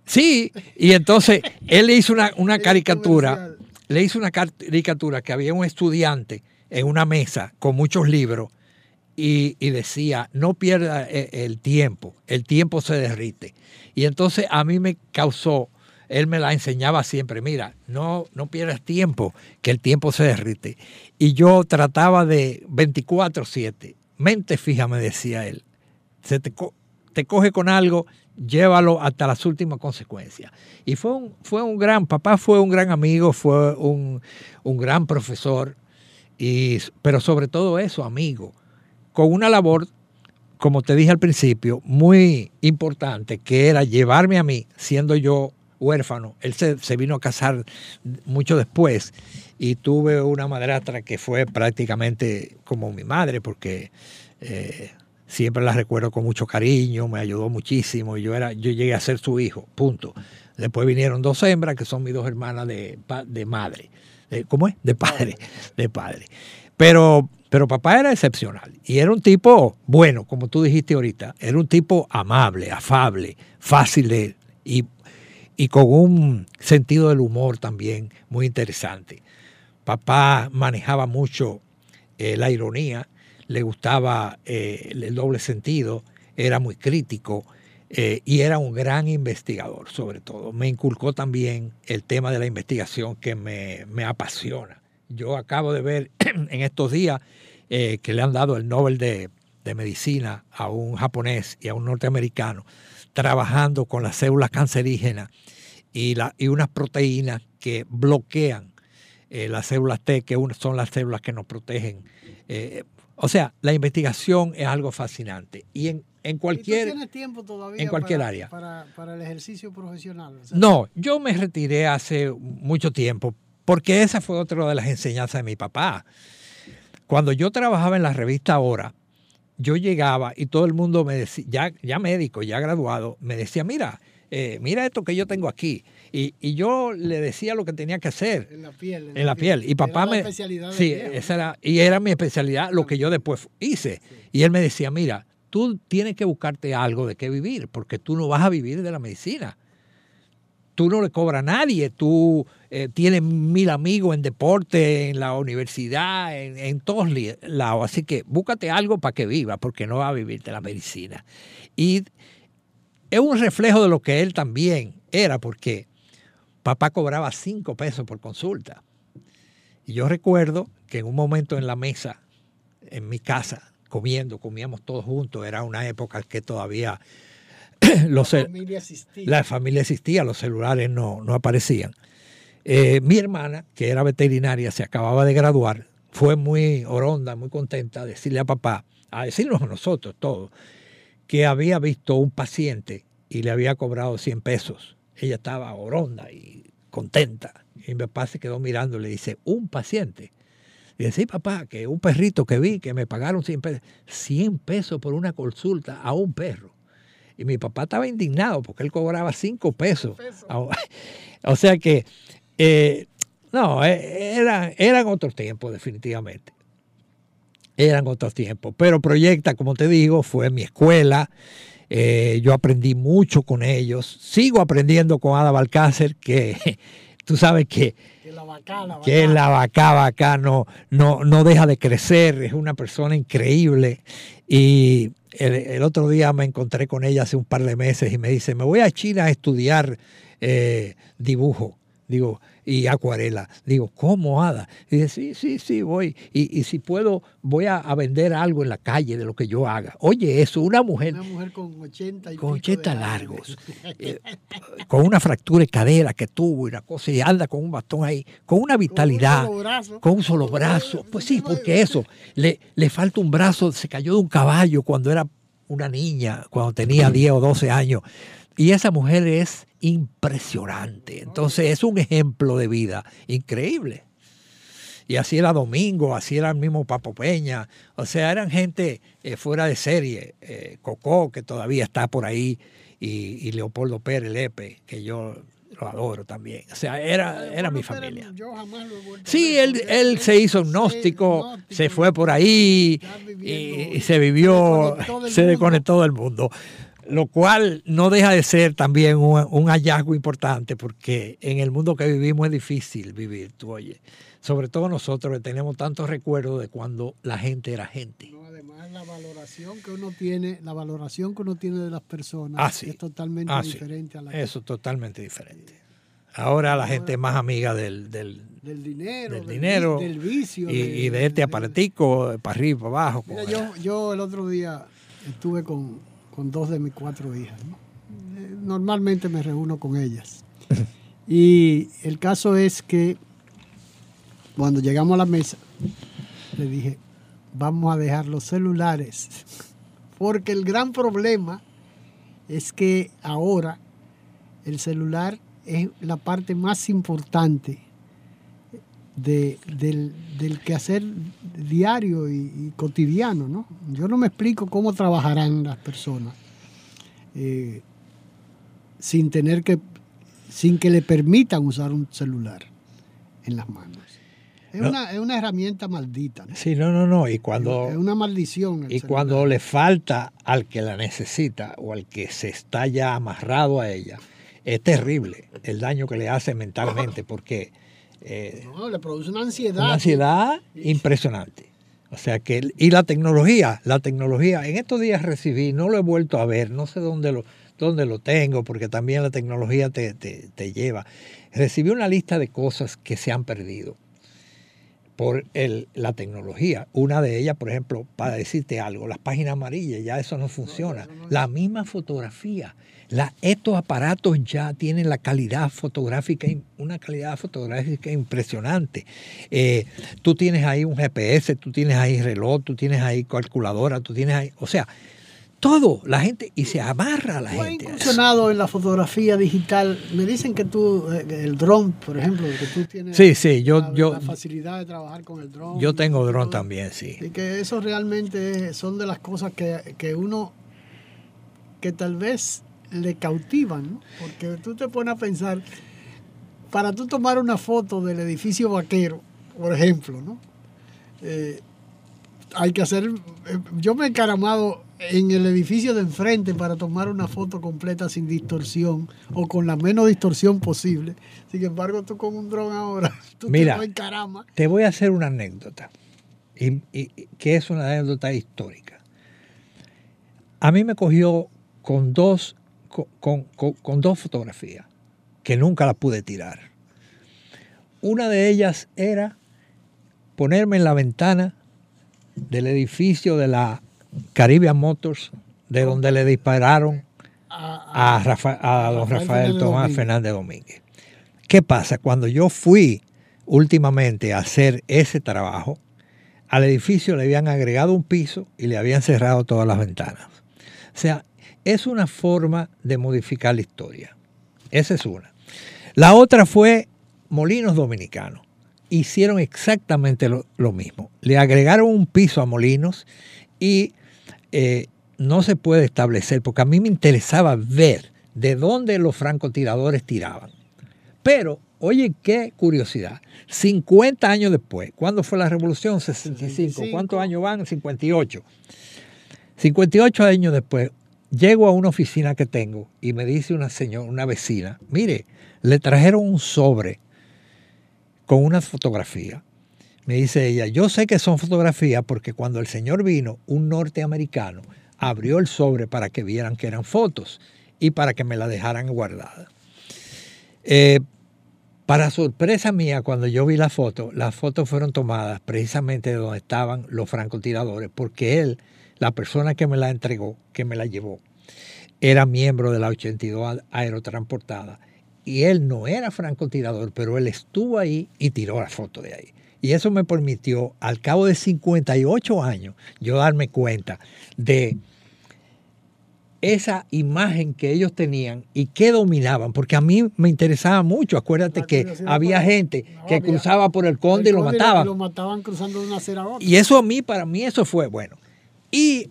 Sí, y entonces él le hizo una, una caricatura, le hizo una caricatura que había un estudiante en una mesa con muchos libros y, y, decía, no pierda el, el tiempo, el tiempo se derrite. Y entonces a mí me causó él me la enseñaba siempre, mira, no, no pierdas tiempo, que el tiempo se derrite. Y yo trataba de 24/7, mente fija, me decía él, se te, co te, coge con algo, llévalo hasta las últimas consecuencias. Y fue un, fue un gran, papá fue un gran amigo, fue un, un gran profesor, y, pero sobre todo eso, amigo, con una labor como te dije al principio, muy importante, que era llevarme a mí, siendo yo huérfano. Él se, se, vino a casar mucho después y tuve una madrastra que fue prácticamente como mi madre porque eh, siempre la recuerdo con mucho cariño, me ayudó muchísimo y yo, era, yo llegué a ser su hijo, punto. Después vinieron dos hembras que son mis dos hermanas de, de madre. De, ¿Cómo es? De padre, de padre. Pero, pero papá era excepcional y era un tipo bueno, como tú dijiste ahorita, era un tipo amable, afable, fácil de... Y y con un sentido del humor también muy interesante. Papá manejaba mucho eh, la ironía, le gustaba eh, el doble sentido, era muy crítico eh, y era un gran investigador sobre todo. Me inculcó también el tema de la investigación que me, me apasiona. Yo acabo de ver [CLEARS THROAT] en estos días que le han dado el Nobel de, de Medicina a un japonés y a un norteamericano trabajando con las células cancerígenas y, la, y unas proteínas que bloquean eh, las células T, que son las células que nos protegen. Eh, o sea, la investigación es algo fascinante. Y en, en cualquier, ¿Y tú tienes tiempo todavía en cualquier para, área. Para, para, el ejercicio profesional. O sea, no, yo me retiré hace mucho tiempo, porque esa fue otra de las enseñanzas de mi papá. Cuando yo trabajaba en la revista Ahora, yo llegaba y todo el mundo me decía, ya, ya médico, ya graduado, me decía, mira, eh, mira esto que yo tengo aquí. Y, y, yo le decía lo que tenía que hacer. En la piel. En, en la, piel. piel. Y papá era me... especialidad sí, esa era, y era mi especialidad, lo que yo después hice. Sí. Y él me decía, mira, tú tienes que buscarte algo de qué vivir, porque tú no vas a vivir de la medicina. Tú no le cobras a nadie, tú eh, tienes mil amigos en deporte, en la universidad, en, todos lados. Así que búscate algo para que viva, porque no va a vivir de la medicina. Y es un reflejo de lo que él también era, porque papá cobraba cinco pesos por consulta. Y yo recuerdo que en un momento en la mesa, en mi casa, comiendo, comíamos todos juntos, era una época que todavía [COUGHS] los, la, familia existía. la familia existía, los celulares no, no aparecían. Eh, mi hermana, que era veterinaria, se acababa de graduar, fue muy oronda, muy contenta a decirle a papá, a decirnos a nosotros todos, que había visto un paciente y le había cobrado 100 pesos. Ella estaba oronda y contenta. Y mi papá se quedó mirando y le dice, ¿un paciente? Y dice, sí, papá, que un perrito que vi, que me pagaron 100 pesos. 100 pesos por una consulta a un perro. Y mi papá estaba indignado porque él cobraba 5 pesos. o sea que, eh, no, eh, eran, eran otros tiempos, definitivamente. Eran otros tiempos. Pero Proyecta, como te digo, fue mi escuela. Eh, yo aprendí mucho con ellos. Sigo aprendiendo con Ada Balcácer, que [LAUGHS] tú sabes que, que la vaca, vaca no, no, no deja de crecer, es una persona increíble. Y el, otro día me encontré con ella hace un par de meses y me dice, me voy a China a estudiar eh, dibujo. Digo, y acuarela. Digo, ¿cómo, Ada? Y dice, sí, sí, sí, voy. Y, si puedo, voy a, vender algo en la calle de lo que yo haga. Oye, eso, una mujer. Una mujer con 80 y Con 80 largos. Eh, con una fractura de cadera que tuvo y una cosa, y anda con un bastón ahí, con una vitalidad. Con un solo brazo. Con un solo brazo. Pues sí, porque eso, le, le falta un brazo, se cayó de un caballo cuando era una niña, cuando tenía [CLEARS THROAT] 10 o 12 años. Y esa mujer es impresionante. Entonces es un ejemplo de vida increíble. Y así era Domingo, así era el mismo Papo Peña. O sea, eran gente eh, fuera de serie. Eh, Cocó, que todavía está por ahí, y, Leopoldo Pérez Lepe, que yo lo adoro también. O sea, era, era mi familia. Sí, él, él se hizo gnóstico, se fue por ahí y, se vivió, se desconectó del mundo lo cual no deja de ser también un, hallazgo importante porque en el mundo que vivimos es difícil vivir, tú oye, sobre todo nosotros que tenemos tantos recuerdos de cuando la gente era gente. además la valoración que uno tiene, la valoración que uno tiene de las personas ah, es totalmente ah, diferente a la Eso, totalmente diferente. Ahora la gente es más amiga del, del, dinero, del, dinero del vicio. Y, de este aparatico, para arriba, para abajo. yo, yo el otro día estuve con, con dos de mis cuatro hijas. Eh, normalmente me reúno con ellas. [LAUGHS] Y el caso es que cuando llegamos a la mesa, le dije, vamos a dejar los celulares, [LAUGHS] porque el gran problema es que ahora el celular es la parte más importante de, del, del, quehacer diario y, cotidiano. ¿no? Yo no me explico cómo trabajarán las personas eh, sin tener que, sin que le permitan usar un celular en las manos. Es, una, es una, herramienta maldita. Sí, no, no, no. Y cuando, es una maldición. Y cuando le falta al que la necesita o al que se está ya amarrado a ella, es terrible el daño que le hace mentalmente porque eh, no, le produce una ansiedad. Una ansiedad impresionante. O sea que, y la tecnología, la tecnología, en estos días recibí, no lo he vuelto a ver, no sé dónde lo, dónde lo tengo, porque también la tecnología te, te, lleva. Recibí una lista de cosas que se han perdido por el, la tecnología. Una de ellas, por ejemplo, para decirte algo, las páginas amarillas, ya eso no funciona. La misma fotografía estos aparatos ya tienen la calidad fotográfica, una calidad fotográfica impresionante. Eh, tú tienes ahí un GPS, tú tienes ahí reloj, tú tienes ahí calculadora, tú tienes ahí, o sea, todo, la gente, y se amarra a la gente. Ha incursionado en la fotografía digital. Me dicen que tú, eh, el dron, por ejemplo, que tú tienes sí, sí, yo, la, yo, facilidad de trabajar con el dron. Yo tengo dron también, sí. Y que eso realmente son de las cosas que, que uno, que tal vez le cautivan, porque tú te pones a pensar, para tú tomar una foto del edificio vaquero, por ejemplo, ¿no? Eh, hay que hacer, eh, yo me he encaramado en el edificio de enfrente para tomar una foto completa sin distorsión o con la menos distorsión posible. Sin embargo, tú con un dron ahora, [LAUGHS] tú Mira, te, caramba. te voy a hacer una anécdota, y, y, que es una anécdota histórica. A mí me cogió con dos, con, con, con dos fotografías que nunca las pude tirar. Una de ellas era ponerme en la ventana del edificio de la Caribbean Motors, de donde le dispararon a, Rafa, a don Rafael Tomás Fernández Domínguez. ¿Qué pasa? Cuando yo fui últimamente a hacer ese trabajo, al edificio le habían agregado un piso y le habían cerrado todas las ventanas. O sea, es una forma de modificar la historia. Esa es una. La otra fue Molinos Dominicanos. Hicieron exactamente lo, lo mismo. Le agregaron un piso a Molinos y eh, no se puede establecer, porque a mí me interesaba ver de dónde los francotiradores tiraban. Pero, oye, qué curiosidad. 50 años después, ¿cuándo fue la revolución? 65. 65. ¿Cuántos años van? 58. 58 años después, llego a una oficina que tengo y me dice una señora, una vecina, mire, le trajeron un sobre con una fotografía me dice ella, yo sé que son fotografías porque cuando el señor vino, un norteamericano abrió el sobre para que vieran que eran fotos y para que me la dejaran guardada. Eh, para sorpresa mía, cuando yo vi la foto, las fotos fueron tomadas precisamente de donde estaban los francotiradores, porque él, la persona que me la entregó, que me la llevó, era miembro de la 82 aerotransportada. Y él no era francotirador, pero él estuvo ahí y tiró la foto de ahí. Y eso me permitió, al cabo de 58 años, yo darme cuenta de esa imagen que ellos tenían y que dominaban, porque a mí me interesaba mucho. Acuérdate que había gente que cruzaba por el conde y lo mataban. Lo mataban cruzando de una acera a otra. Y eso a mí, para mí, eso fue bueno. Y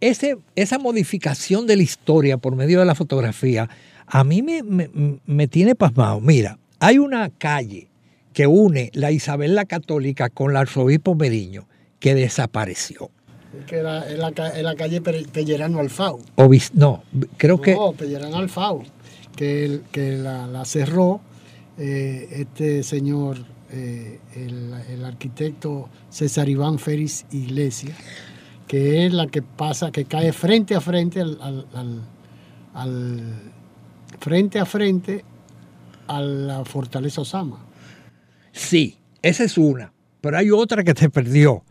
ese, esa modificación de la historia por medio de la fotografía, a mí me, me, me tiene pasmado. Mira, hay una calle que une la Isabel la Católica con el arzobispo Meriño, que desapareció. Que era en la, en la calle Pellerano Alfau. no, creo que... No, Pellerano Alfau, que, que la, la cerró eh, este señor, eh, el, el, arquitecto César Iván Félix Iglesias, que es la que pasa, que cae frente a frente al, al, al, al frente a frente a la fortaleza Osama. Sí, esa es una, pero hay otra que se perdió.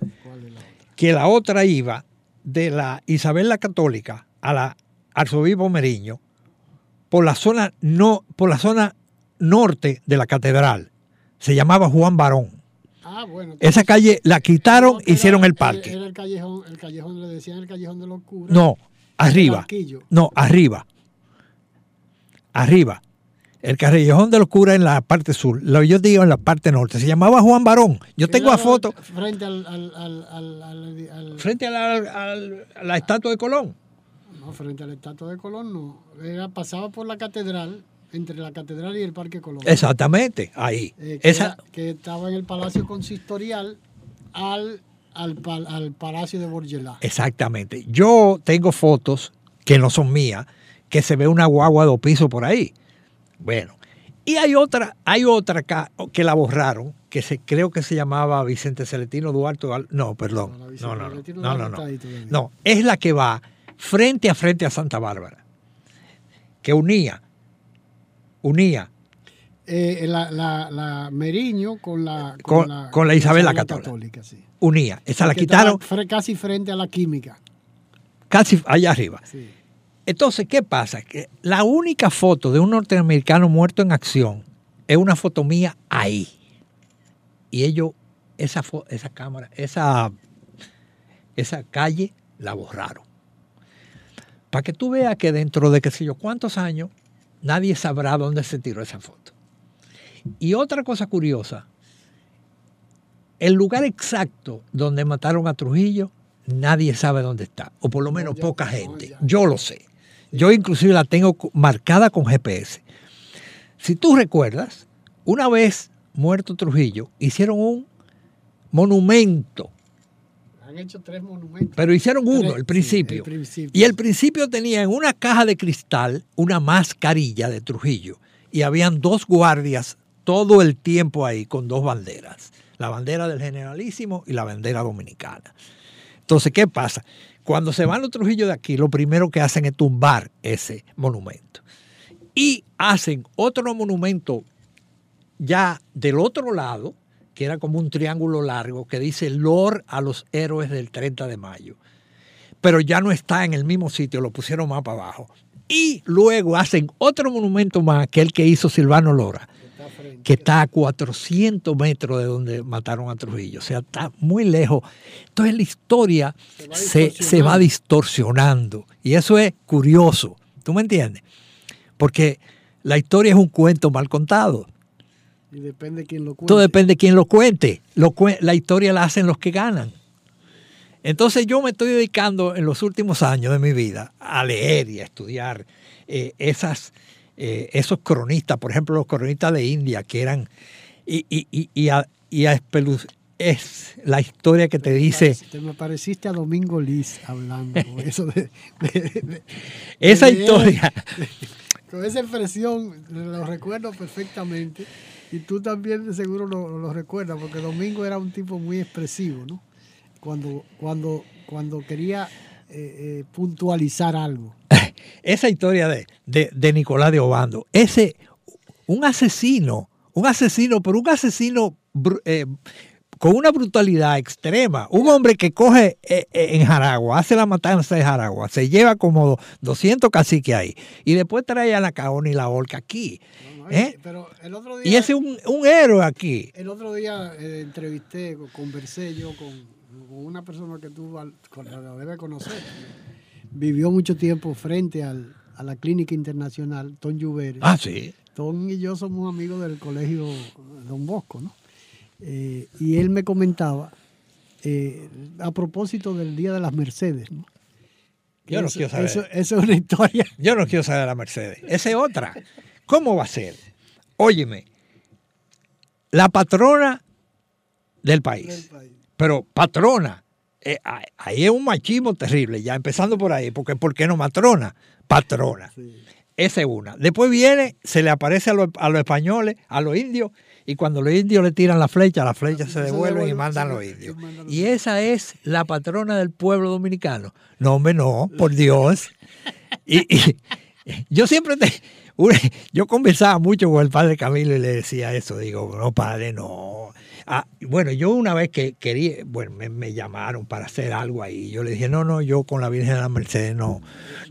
Que la otra iba de la Isabel la Católica a la Arzobispo Meriño por la zona no por la zona norte de la catedral. Se llamaba Juan Barón. Ah, bueno, Esa calle la quitaron, no, hicieron el parque. Era el callejón, el callejón, le decían el callejón de los curas. No, arriba. No, arriba. Arriba. El callejón de los curas en la parte sur, lo yo digo en la parte norte. Se llamaba Juan Barón. Yo tengo a foto. Frente al, al, al, al frente a la, a la, estatua de Colón. No, frente a la estatua de Colón no. Era, pasaba por la catedral, entre la catedral y el Parque Colón. Exactamente, ahí. Eh, que, Esa... era, que estaba en el Palacio Consistorial al, al, al Palacio de Borgelá. Exactamente. Yo tengo fotos que no son mías, que se ve una guagua de dos pisos por ahí. Bueno, y hay otra, hay otra acá que la borraron, que se, creo que se llamaba Vicente Celestino Duarte. No, perdón. No, no, no. No, no, no. No, es la que va frente a frente a Santa Bárbara, que unía, unía. Eh, la, la, la, Meriño con la, con, con la, con la Isabel la Católica. Católica sí. Unía. Esa la quitaron. Casi frente a la química. Casi allá arriba. Sí. Entonces, ¿qué pasa? Que la única foto de un norteamericano muerto en acción es una foto mía ahí. Y ellos, esa, esa cámara, esa, esa calle la borraron. Para que tú veas que dentro de qué sé yo cuántos años, nadie sabrá dónde se tiró esa foto. Y otra cosa curiosa, el lugar exacto donde mataron a Trujillo, nadie sabe dónde está, o por lo menos no, poca gente. No, Yo lo sé. Yo inclusive la tengo marcada con GPS. Si tú recuerdas, una vez muerto Trujillo, hicieron un monumento Han hecho tres monumentos. Pero hicieron uno, el, principio. Sí, el principio. Y el principio tenía en una caja de cristal una mascarilla de Trujillo. Y habían dos guardias todo el tiempo ahí con dos banderas. La bandera del generalísimo y la bandera dominicana. Entonces, ¿qué pasa? Cuando se van los Trujillo de aquí, lo primero que hacen es tumbar ese monumento. Y hacen otro monumento ya del otro lado, que era como un triángulo largo, que dice Lord a los héroes del 30 de mayo. Pero ya no está en el mismo sitio, lo pusieron más para abajo. Y luego hacen otro monumento más, que el que hizo Silvano Lora, que está a 400 metros de donde mataron a Trujillo. O sea, está muy lejos. Entonces la historia se va, se, se va distorsionando. Y eso es curioso. ¿Tú me entiendes? Porque la historia es un cuento mal contado. Y depende de quién lo cuente. Todo depende de quién lo cuente. Lo, la historia la hacen los que ganan. Entonces yo me estoy dedicando en los últimos años de mi vida a leer y a estudiar eh, esas, eh, esos cronistas, por ejemplo los cronistas de India, que eran, y, y, y, y a, y a es la historia que te, te dice... Te me pareciste a Domingo Liz hablando [LAUGHS] eso de, de, de esa historia. [LAUGHS] con esa expresión lo recuerdo perfectamente. Y tú también seguro lo, lo, recuerdas, porque Domingo era un tipo muy expresivo, ¿no? Cuando, cuando, cuando quería eh, eh, puntualizar algo. [LAUGHS] Esa historia de, de, de, Nicolás de Obando, ese, un asesino, un asesino, pero un asesino eh, con una brutalidad extrema. Un hombre que coge eh, en Jaragua, hace la matanza de Jaragua, se lleva como 200 caciques ahí y después trae a la caona y la horca aquí. No, no, ¿eh? Pero el otro día, y ese es un, un, héroe aquí. El otro día eh, entrevisté, conversé yo con, con, una persona que tú la debes conocer. Vivió mucho tiempo frente al, a la clínica internacional, Tom Lluveres. Ah, sí. Tom y yo somos amigos del colegio Don Bosco, ¿no? Eh, y él me comentaba a propósito del Día de las Mercedes. ¿no? Yo no eso, quiero saber. Eso, eso, es una historia. Yo no quiero saber de la Mercedes. Esa es otra. ¿Cómo va a ser? Óyeme, la patrona del país. Pero patrona. Eh, ahí es un machismo terrible, ya empezando por ahí, porque ¿por qué no matrona? Patrona. Sí. Esa es una. Después viene, se le aparece a, lo, a los españoles, a los indios, y cuando los indios le tiran la flecha, las flechas se devuelven y mandan los indios. Y esa es la patrona del pueblo dominicano. No, hombre, no, por Dios. [LAUGHS] Y, y yo siempre te, yo conversaba mucho con el padre Camilo y le decía eso, digo, no, padre, no. Ah, bueno, yo una vez que quería, bueno, me, me, llamaron para hacer algo ahí. Yo le dije, no, no, yo con la Virgen de la Mercedes no.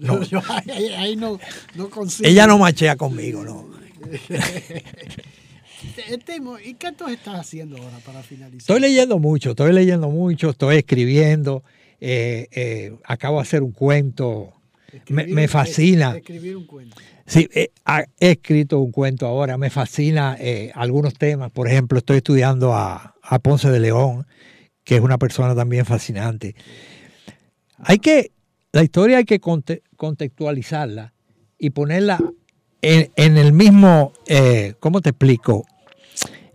no. [LAUGHS] Yo, ahí, ahí, no, no consigo. Ella no machea conmigo, no. [LAUGHS] Temo, ¿y qué tú estás haciendo ahora para finalizar? Estoy leyendo mucho, estoy leyendo mucho, estoy escribiendo. Eh, eh, acabo de hacer un cuento. Me, me, fascina. Escribir un cuento. Sí, eh, he escrito un cuento ahora. Me fascina eh, algunos temas. Por ejemplo, estoy estudiando a, a, Ponce de León, que es una persona también fascinante. Hay que, la historia hay que conte, contextualizarla y ponerla en, en el mismo, eh, ¿cómo te explico?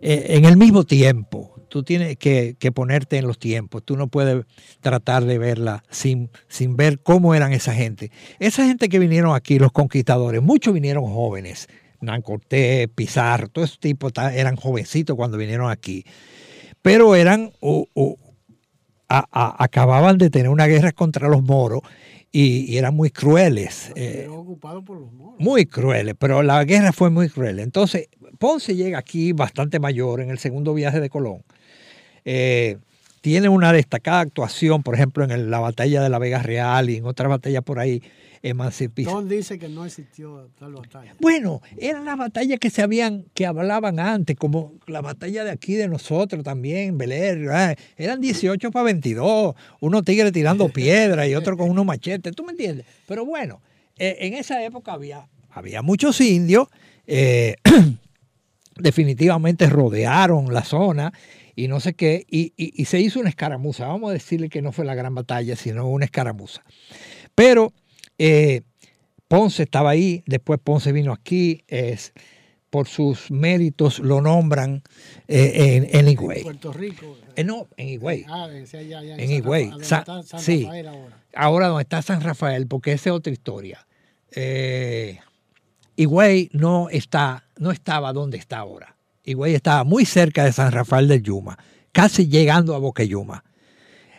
Eh, en el mismo tiempo. Tú tienes que, que, ponerte en los tiempos. Tú no puedes tratar de verla sin, sin ver cómo eran esa gente. Esa gente que vinieron aquí, los conquistadores, muchos vinieron jóvenes. Nan Cortés, Pizarro, todo ese tipo eran jovencitos cuando vinieron aquí. Pero eran, o, o, a, a, acababan de tener una guerra contra los moros y, y, eran muy crueles. Eh, ocupado por los moros. Muy crueles, pero la guerra fue muy cruel. Entonces, Ponce llega aquí bastante mayor en el segundo viaje de Colón. Eh, tiene una destacada actuación, por ejemplo, en el, la batalla de la Vega Real y en otras batallas por ahí. Emancipación. dice que no existió tal batalla. Bueno, eran las batallas que se habían, que hablaban antes, como la batalla de aquí de nosotros también, Beler, ¿eh? eran 18 para 22, unos tigres tirando piedra y otro con unos machetes, ¿tú me entiendes? Pero bueno, eh, en esa época había, había muchos indios, eh, [CLEARS THROAT] definitivamente rodearon la zona y no sé qué, y, y, y, se hizo una escaramuza. Vamos a decirle que no fue la gran batalla, sino una escaramuza. Pero eh, Ponce estaba ahí, después Ponce vino aquí, es, por sus méritos lo nombran eh, en, en Higüey. En Puerto Rico. Eh, no, en Higüey. Ah, allá, allá en, en San Higüey. Rafa- está San sí. Rafael ahora. Ahora donde está San Rafael, porque esa es otra historia. Eh, Higüey no está, no estaba donde está ahora. Higüey estaba muy cerca de San Rafael del Yuma, casi llegando a Boqueyuma.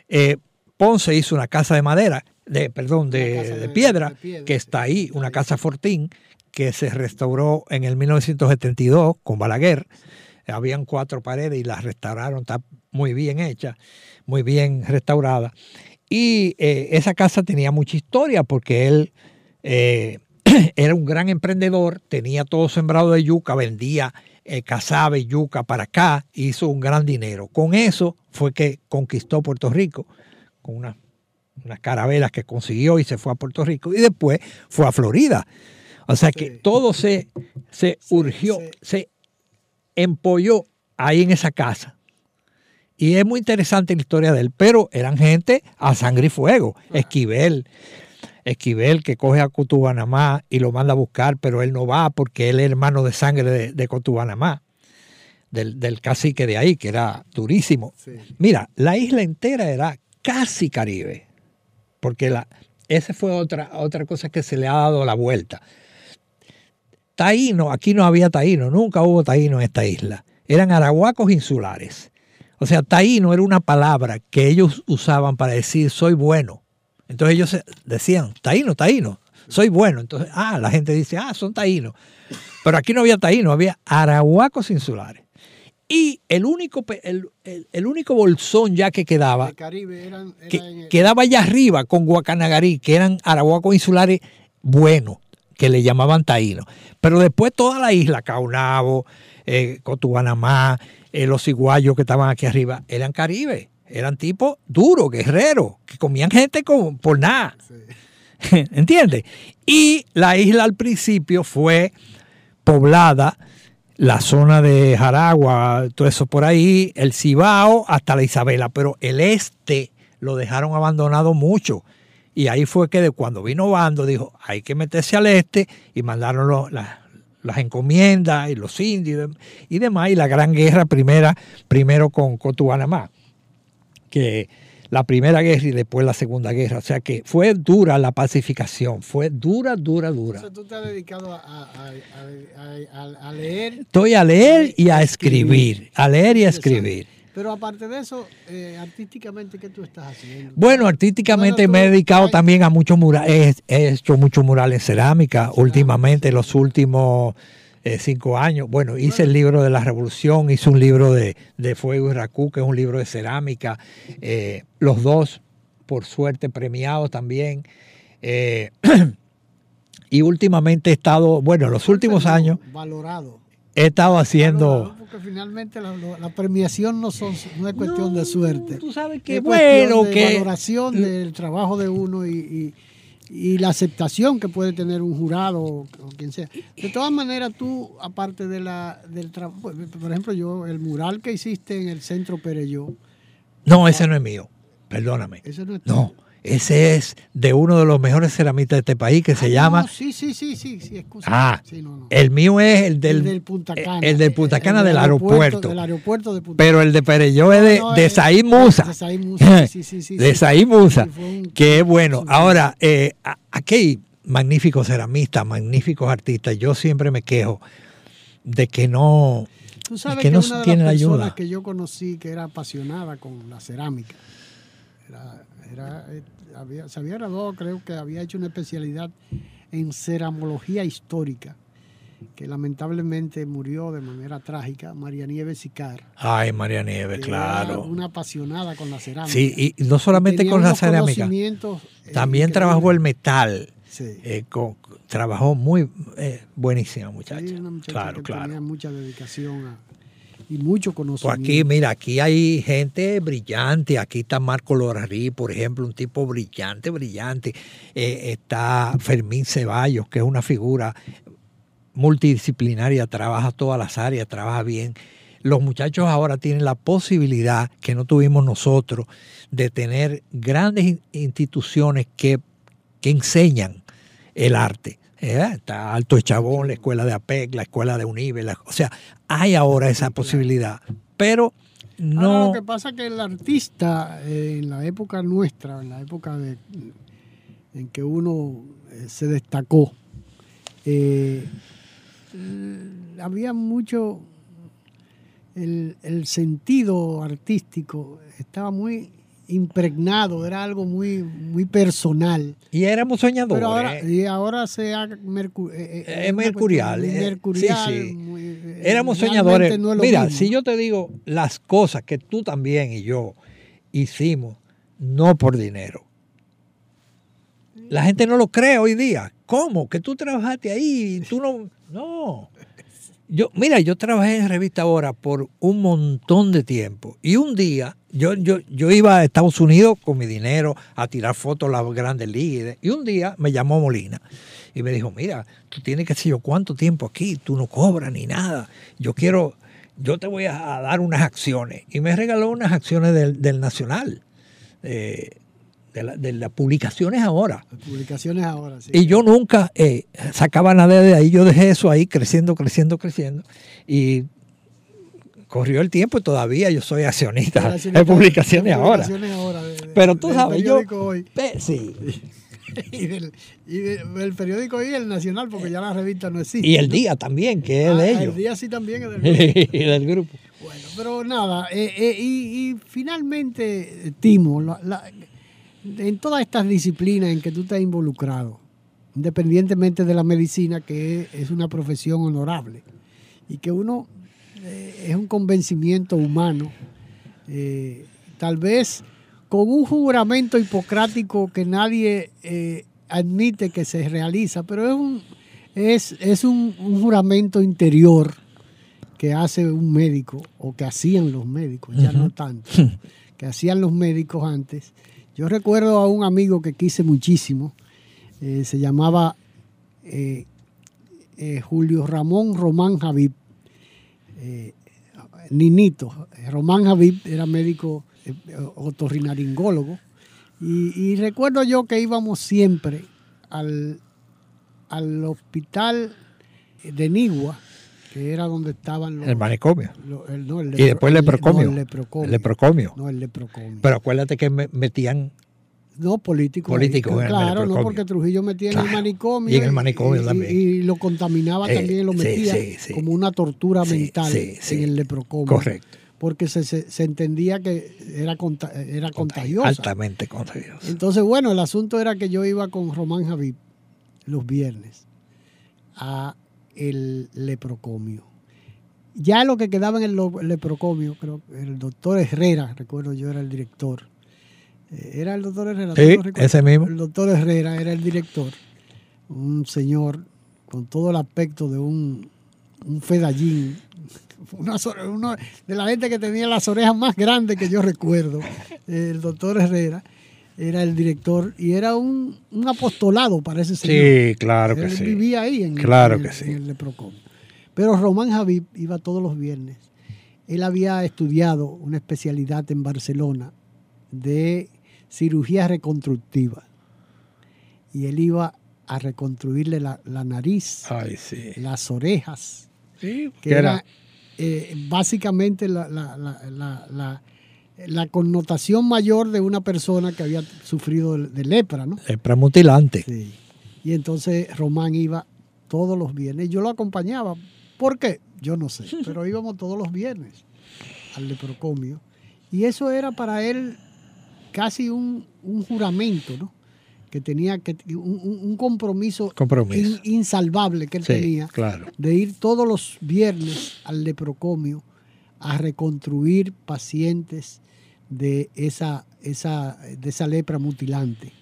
Eh, Ponce hizo una casa de madera, de, perdón, de, de piedra, que está ahí, una casa fortín, que se restauró en el 1972 con Balaguer. Habían cuatro paredes y las restauraron, está muy bien hecha, muy bien restaurada. Y eh, esa casa tenía mucha historia porque él eh, [CLEARS THROAT] era un gran emprendedor, tenía todo sembrado de yuca, vendía eh, cazabe yuca para acá, hizo un gran dinero. Con eso fue que conquistó Puerto Rico, con unas, unas carabelas que consiguió y se fue a Puerto Rico. Y después fue a Florida. O sea que todo se, se urgió, se empolló ahí en esa casa. Y es muy interesante la historia de él, pero eran gente a sangre y fuego. Esquivel, Esquivel que coge a Cotubanamá y lo manda a buscar, pero él no va porque él es hermano de sangre de, de Cotubanamá, del, del cacique de ahí, que era durísimo. Mira, la isla entera era casi Caribe, porque la, esa fue otra, otra cosa que se le ha dado la vuelta. Taíno, aquí no había taíno, nunca hubo taíno en esta isla. Eran arahuacos insulares. O sea, taíno era una palabra que ellos usaban para decir soy bueno. Entonces ellos decían, taíno, taíno, soy bueno. Entonces, ah, la gente dice, ah, son taínos. Pero aquí no había taíno, había arahuacos insulares. Y el único, el, el- el único bolsón ya que quedaba, Caribe eran, que quedaba allá arriba con Guacanagarí, que eran arahuacos insulares buenos, que le llamaban taínos. Pero después toda la isla, Caunabo, eh, Cotubanamá, eh, los iguayos que estaban aquí arriba, eran caribe. Eran tipos duros, guerreros, que comían gente con, por nada. [LAUGHS] ¿Entiendes? Y la isla al principio fue poblada, la zona de Jaragua, todo eso por ahí, el Cibao hasta la Isabela, pero el este lo dejaron abandonado mucho. Y ahí fue que de cuando vino Bando dijo, hay que meterse al este y mandaron los- las- las encomiendas y los indios y dem- y demás, y la gran guerra primera, primero con Cotubanamá, que la primera guerra y después la segunda guerra. O sea que fue dura la pacificación, fue dura, dura, dura. Tú has dedicado a, a- a- a- a- a leer. Estoy a leer y a escribir, a leer y a escribir. Pero aparte de eso, eh, artísticamente, ¿qué tú estás haciendo? Bueno, artísticamente me he dedicado también a muchos murales, he, he hecho muchos murales en cerámica últimamente, los últimos eh, cinco años. Bueno, hice el libro de la revolución, hice un libro de, de Fuego y Racú, que es un libro de cerámica, eh, los dos, por suerte, premiados también. Eh, [CLEARS THROAT] y últimamente he estado, bueno, los últimos años Valorado. he estado haciendo... Porque finalmente la, la premiación no, son, no es cuestión de suerte. Tú sabes que bueno, de que- valoración del trabajo de uno y, y- y la aceptación que puede tener un jurado o, o quien sea. De todas maneras, tú, aparte de la, del trabajo, por ejemplo, yo, el mural que hiciste en el centro Pereyó, No, ese no es mío, perdóname. ese no es No, ese es de uno de los mejores ceramistas de este país que se llama... No, sí, sí, sí, sí, sí, excusa. Ah, Sí, no, no. el mío es el del, El del Punta Cana. el del Punta Cana El del aeropuerto. Del aeropuerto de Punta Pero el de Pereyó es de, No, de eh, Said Musa. de Said Musa, sí, sí, sí, [LAUGHS] de. Said Musa, un- que es bueno. Ahora, eh, aquí hay magníficos ceramistas, magníficos artistas. Yo siempre me quejo de que no, Tú sabes de que, que no una de tienen las personas ayuda. que yo conocí que era apasionada con la cerámica, era, era, eh, había- se había graduado, creo que había hecho una especialidad en ceramología histórica, que lamentablemente murió de manera trágica, María Nieves Sicar. Ay, María Nieves, era claro. Una apasionada con la cerámica. Sí, y no solamente Tenía con la cerámica. eh, También trabajó el metal. Sí. eh, con- trabajó muy eh, buenísima muchacha. Sí, una muchacha claro, que claro. tenía mucha dedicación a- y mucho Pues conocimiento. aquí, mira, aquí hay gente brillante. Aquí está Marco Lorarí, por ejemplo, un tipo brillante, brillante. Eh, está Fermín Ceballos, que es una figura multidisciplinaria, trabaja todas las áreas, trabaja bien. Los muchachos ahora tienen la posibilidad que no tuvimos nosotros de tener grandes in- instituciones que, que enseñan el arte. Eh, está Alto Chabón, la escuela de APEC, la escuela de UNIBE. o sea, hay ahora esa posibilidad. Pero no. lo que pasa es que el artista eh, en la época nuestra, en la época de, en que uno eh, se destacó, había mucho. El, el sentido artístico estaba muy impregnado, era algo muy, muy personal. Y éramos soñadores. Pero ahora, y ahora se ha mercu eh, eh, es mercurial. mercurial eh, éramos soñadores. Mira, si yo te digo las cosas que tú también y yo hicimos, no por dinero. La gente no lo cree hoy día. ¿Cómo? Que tú trabajaste ahí y tú no... No. Yo, mira, yo trabajé en Revista Ahora por un montón de tiempo y un día yo, yo, yo iba a Estados Unidos con mi dinero a tirar fotos a las grandes ligas y un día me llamó Molina y me dijo, mira, tú tienes que decir yo cuánto tiempo aquí, tú no cobras ni nada, yo quiero, yo te voy a dar unas acciones y me regaló unas acciones del, Nacional. Eh, de, las publicaciones ahora. publicaciones ahora, sí. Y yo nunca eh, sacaba nada de ahí, yo dejé eso ahí creciendo, creciendo, creciendo. Y corrió el tiempo y todavía yo soy accionista de publicaciones, ahora. Pero tú sabes, yo... sí. [LAUGHS] y, del, y periódico y el Nacional, porque ya la revista no existe. Y el Día también, que es de ah, ellos. El Día sí también es del [LAUGHS] grupo. y del grupo. Bueno, pero nada, eh, eh, y, y, finalmente, Timo, la, en todas estas disciplinas en que tú estás involucrado, independientemente de la medicina, que es una profesión honorable, y que uno eh, es un convencimiento humano, eh, tal vez con un juramento hipocrático que nadie eh, admite que se realiza, pero es un, es, es un, juramento interior que hace un médico o que hacían los médicos, ya no tanto, que hacían los médicos antes. Yo recuerdo a un amigo que quise muchísimo, eh, se llamaba eh, Julio Ramón Román Javib, Ninito. Román Javib era médico otorrinaringólogo y, recuerdo yo que íbamos siempre al, al hospital de Nigua, que era donde estaban los... El manicomio. y después el leprocomio. el leprocomio. No, el leprocomio. Pero acuérdate que metían... No, políticos. Políticos. Claro, no, porque Trujillo metía en el manicomio. Y en el manicomio también. Y, lo contaminaba también, lo metía como una tortura mental en el leprocomio. Correcto. Porque se, se, entendía que era, era contagiosa. Altamente contagiosa. Entonces, bueno, el asunto era que yo iba con Román Javid los viernes a el leprocomio. Ya lo que quedaba en el leprocomio, creo que el doctor Herrera, recuerdo yo era el director. Eh, era el doctor Herrera. Sí, ese mismo. El doctor Herrera era el director. Un señor con todo el aspecto de un, un fedallín. [LAUGHS] uno de la gente que tenía las orejas más grandes que yo recuerdo, el doctor Herrera era el director y era un, apostolado para ese señor. Sí, claro que sí. vivía ahí en, claro el, que sí. Pero Román Javid iba todos los viernes. Él había estudiado una especialidad en Barcelona de cirugía reconstructiva. Y él iba a reconstruirle la, nariz, las orejas. Sí, que era, eh, básicamente la, la la connotación mayor de una persona que había sufrido de, lepra, ¿no? Lepra mutilante. Sí. Y entonces Román iba todos los viernes. Yo lo acompañaba. ¿Por qué? Yo no sé. [LAUGHS] Pero íbamos todos los viernes al leprocomio. Y eso era para él casi un, juramento, ¿no? Que tenía que un, compromiso, insalvable que él tenía claro. de ir todos los viernes al leprocomio a reconstruir pacientes de esa, esa, de esa lepra mutilante.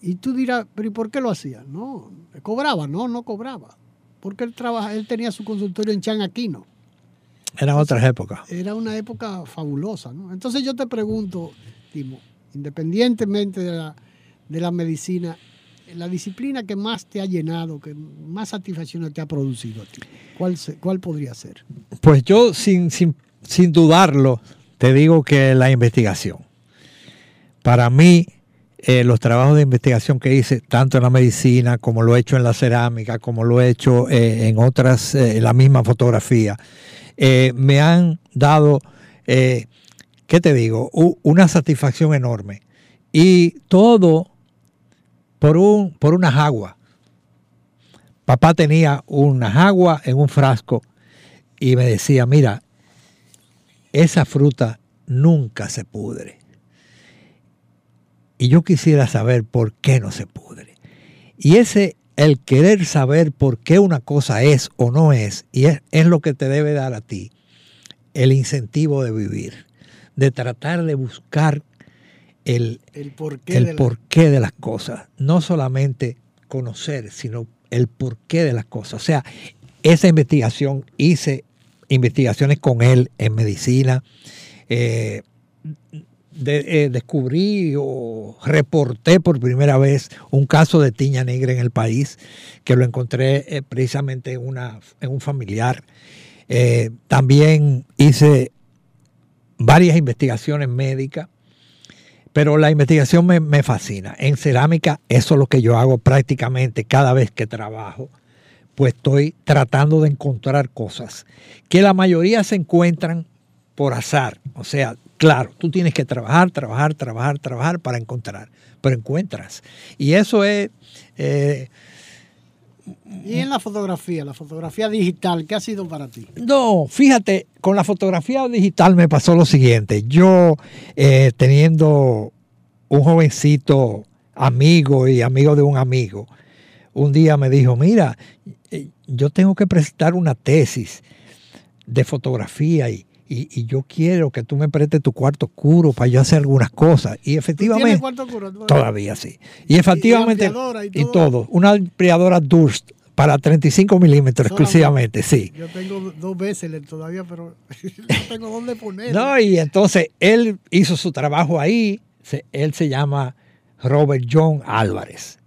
Y tú dirás, pero ¿y por qué lo hacía? No, cobraba, no, no cobraba. Porque él, trabaja, él tenía su consultorio en Chan Aquino. Eran otras épocas. Era una época fabulosa, ¿no? Entonces yo te pregunto, Timo, independientemente de la, de la medicina, la disciplina que más te ha llenado, que más satisfacción te ha producido a ti, ¿cuál, podría ser? Pues yo, sin, sin, sin dudarlo, te digo que la investigación. Para mí, eh, los trabajos de investigación que hice, tanto en la medicina como lo he hecho en la cerámica, como lo he hecho eh, en otras, eh, la misma fotografía, me han dado, ¿qué te digo? una satisfacción enorme. Y todo por, un, por unas aguas. Papá tenía unas aguas en un frasco y me decía, mira, esa fruta nunca se pudre. Y yo quisiera saber por qué no se pudre. Y ese, el querer saber por qué una cosa es o no es, y es, lo que te debe dar a ti el incentivo de vivir, de tratar de buscar el, el porqué, el de, porqué de las cosas. No solamente conocer, sino el porqué de las cosas. O sea, esa investigación, hice investigaciones con él en medicina. Eh, de, eh, descubrí o reporté por primera vez un caso de tiña negra en el país, que lo encontré eh, precisamente en, una, en un familiar. Eh, también hice varias investigaciones médicas, pero la investigación me, me fascina. En cerámica, eso es lo que yo hago prácticamente cada vez que trabajo pues estoy tratando de encontrar cosas que la mayoría se encuentran por azar. O sea, Claro, tú tienes que trabajar, trabajar, trabajar, trabajar para encontrar, pero encuentras. Y eso es... Eh, y en la fotografía, la fotografía digital, ¿qué ha sido para ti? No, fíjate, con la fotografía digital me pasó lo siguiente. Yo eh, teniendo un jovencito amigo y amigo de un amigo, un día me dijo, mira, eh, yo tengo que presentar una tesis de fotografía y, y, yo quiero que tú me prestes tu cuarto oscuro para yo hacer algunas cosas. Y efectivamente. cuarto oscuro? Todavía sí. Y efectivamente. Y, todo? Una ampliadora Durst para 35 milímetros exclusivamente, sí. Yo tengo dos veces todavía, pero [LAUGHS] no tengo dónde ponerlo. No, y entonces él hizo su trabajo ahí. él se llama Robert John Álvarez.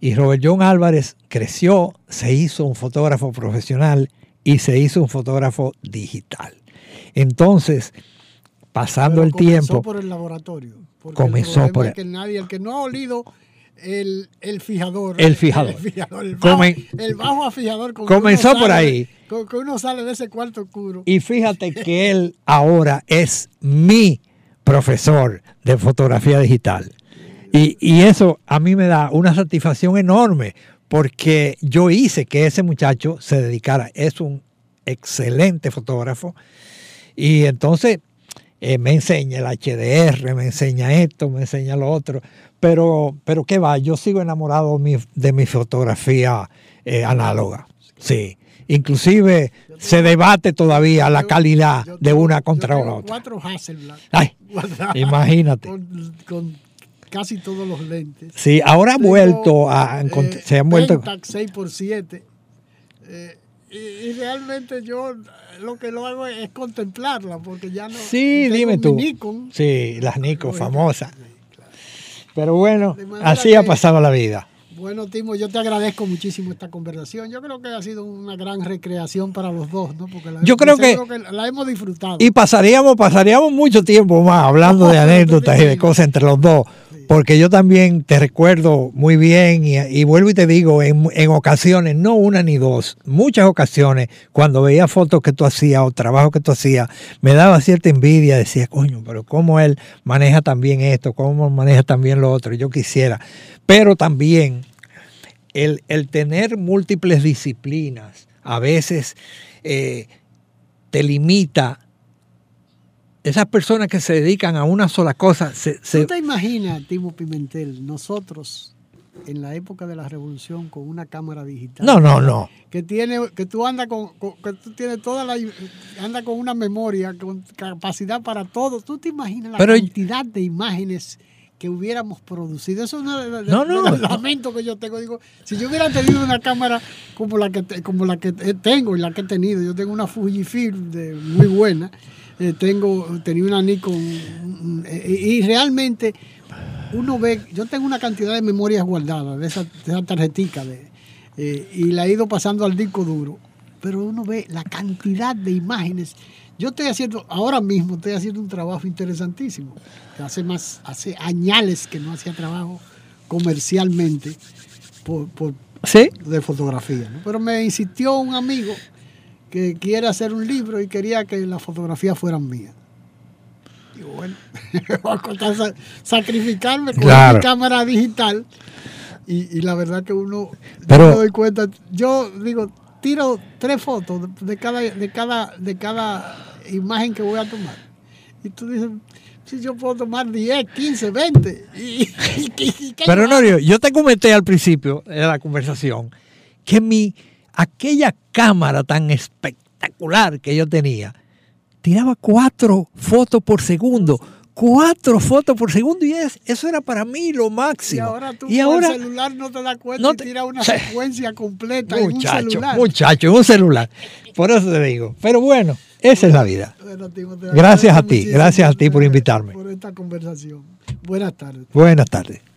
Y Robert John Álvarez creció, se hizo un fotógrafo profesional y se hizo un fotógrafo digital. Entonces, pasando el tiempo... por el laboratorio. Comenzó por el... Que nadie, el que no ha olido el, fijador. El fijador. [LAUGHS] El, bajo, a fijador. comenzó por ahí. Con que uno sale de ese cuarto oscuro. Y fíjate que él ahora es mi profesor de fotografía digital. Y, y, eso a mí me da una satisfacción enorme porque yo hice que ese muchacho se dedicara. Es un excelente fotógrafo y entonces eh, me enseña el HDR, me enseña esto, me enseña lo otro. Pero, pero ¿qué va? Yo sigo enamorado de mi fotografía eh, análoga. Sí. Inclusive se debate todavía la calidad de una contra otra. Cuatro Hasselblad. Ay, imagínate. Con, casi todos los lentes. Sí, ahora ha vuelto a eh, se han vuelto 6 x 7 y, realmente yo lo que lo hago es contemplarla, porque ya no. Sí, dime tú. Nikon. Sí, las Nikon famosas. Pero bueno, así ha pasado la vida. Bueno, Timo, yo te agradezco muchísimo esta conversación. Yo creo que ha sido una gran recreación para los dos, ¿no? Porque yo creo que, la hemos disfrutado. Y pasaríamos, pasaríamos mucho tiempo más hablando de [LAUGHS] anécdotas y de cosas entre los dos porque yo también te recuerdo muy bien y, vuelvo y te digo, en, ocasiones, no una ni dos, muchas ocasiones, cuando veía fotos que tú hacías o trabajo que tú hacías, me daba cierta envidia, decía, coño, pero cómo él maneja también esto, cómo maneja también lo otro, yo quisiera. Pero también el, tener múltiples disciplinas a veces eh, te limita esas personas que se dedican a una sola cosa. Se, ¿Tú te imaginas, Timo Pimentel, nosotros en la época de la revolución con una cámara digital? No, no, no. Que tiene, que tú andas con, que tú tienes toda la, anda con una memoria, con capacidad para todo. ¿Tú te imaginas la cantidad de imágenes? Que hubiéramos producido. Eso no, no, no, lamento que yo tengo. Digo, si yo hubiera tenido una cámara como la que como la que tengo y la que he tenido, yo tengo una Fujifilm de, muy buena eh, tengo, tenía una Nikon eh, y realmente uno ve, yo tengo una cantidad de memorias guardadas de esa, de esa tarjetica de, eh, y la he ido pasando al disco duro. pero uno ve la cantidad de imágenes. Yo estoy haciendo, ahora mismo estoy haciendo un trabajo interesantísimo. Hace más, hace añales que no hacía trabajo comercialmente por, por de fotografía. ¿no? Pero me insistió un amigo que quiere hacer un libro y quería que las fotografías fueran mías. Y bueno, [LAUGHS] voy a contar, sacrificarme con mi cámara digital. Y, y, la verdad que uno Pero, me doy cuenta. Yo digo, tiro tres fotos de cada, de cada, de cada imagen que voy a tomar. Y tú dices, si yo puedo tomar 10, 15, 20. Y, [LAUGHS] Pero Norio, yo te comenté al principio de la conversación que mi aquella cámara tan espectacular que yo tenía tiraba cuatro fotos por segundo. Cuatro fotos por segundo y es, eso era para mí lo máximo. Y ahora tú y con ahora, el celular no te das cuenta y tira una [LAUGHS] secuencia completa muchacho, en un celular. Muchacho, en un celular. Por eso te digo. Pero bueno, esa es la vida. Gracias a ti, gracias a ti por invitarme. Por esta conversación. Buenas tardes. Buenas tardes.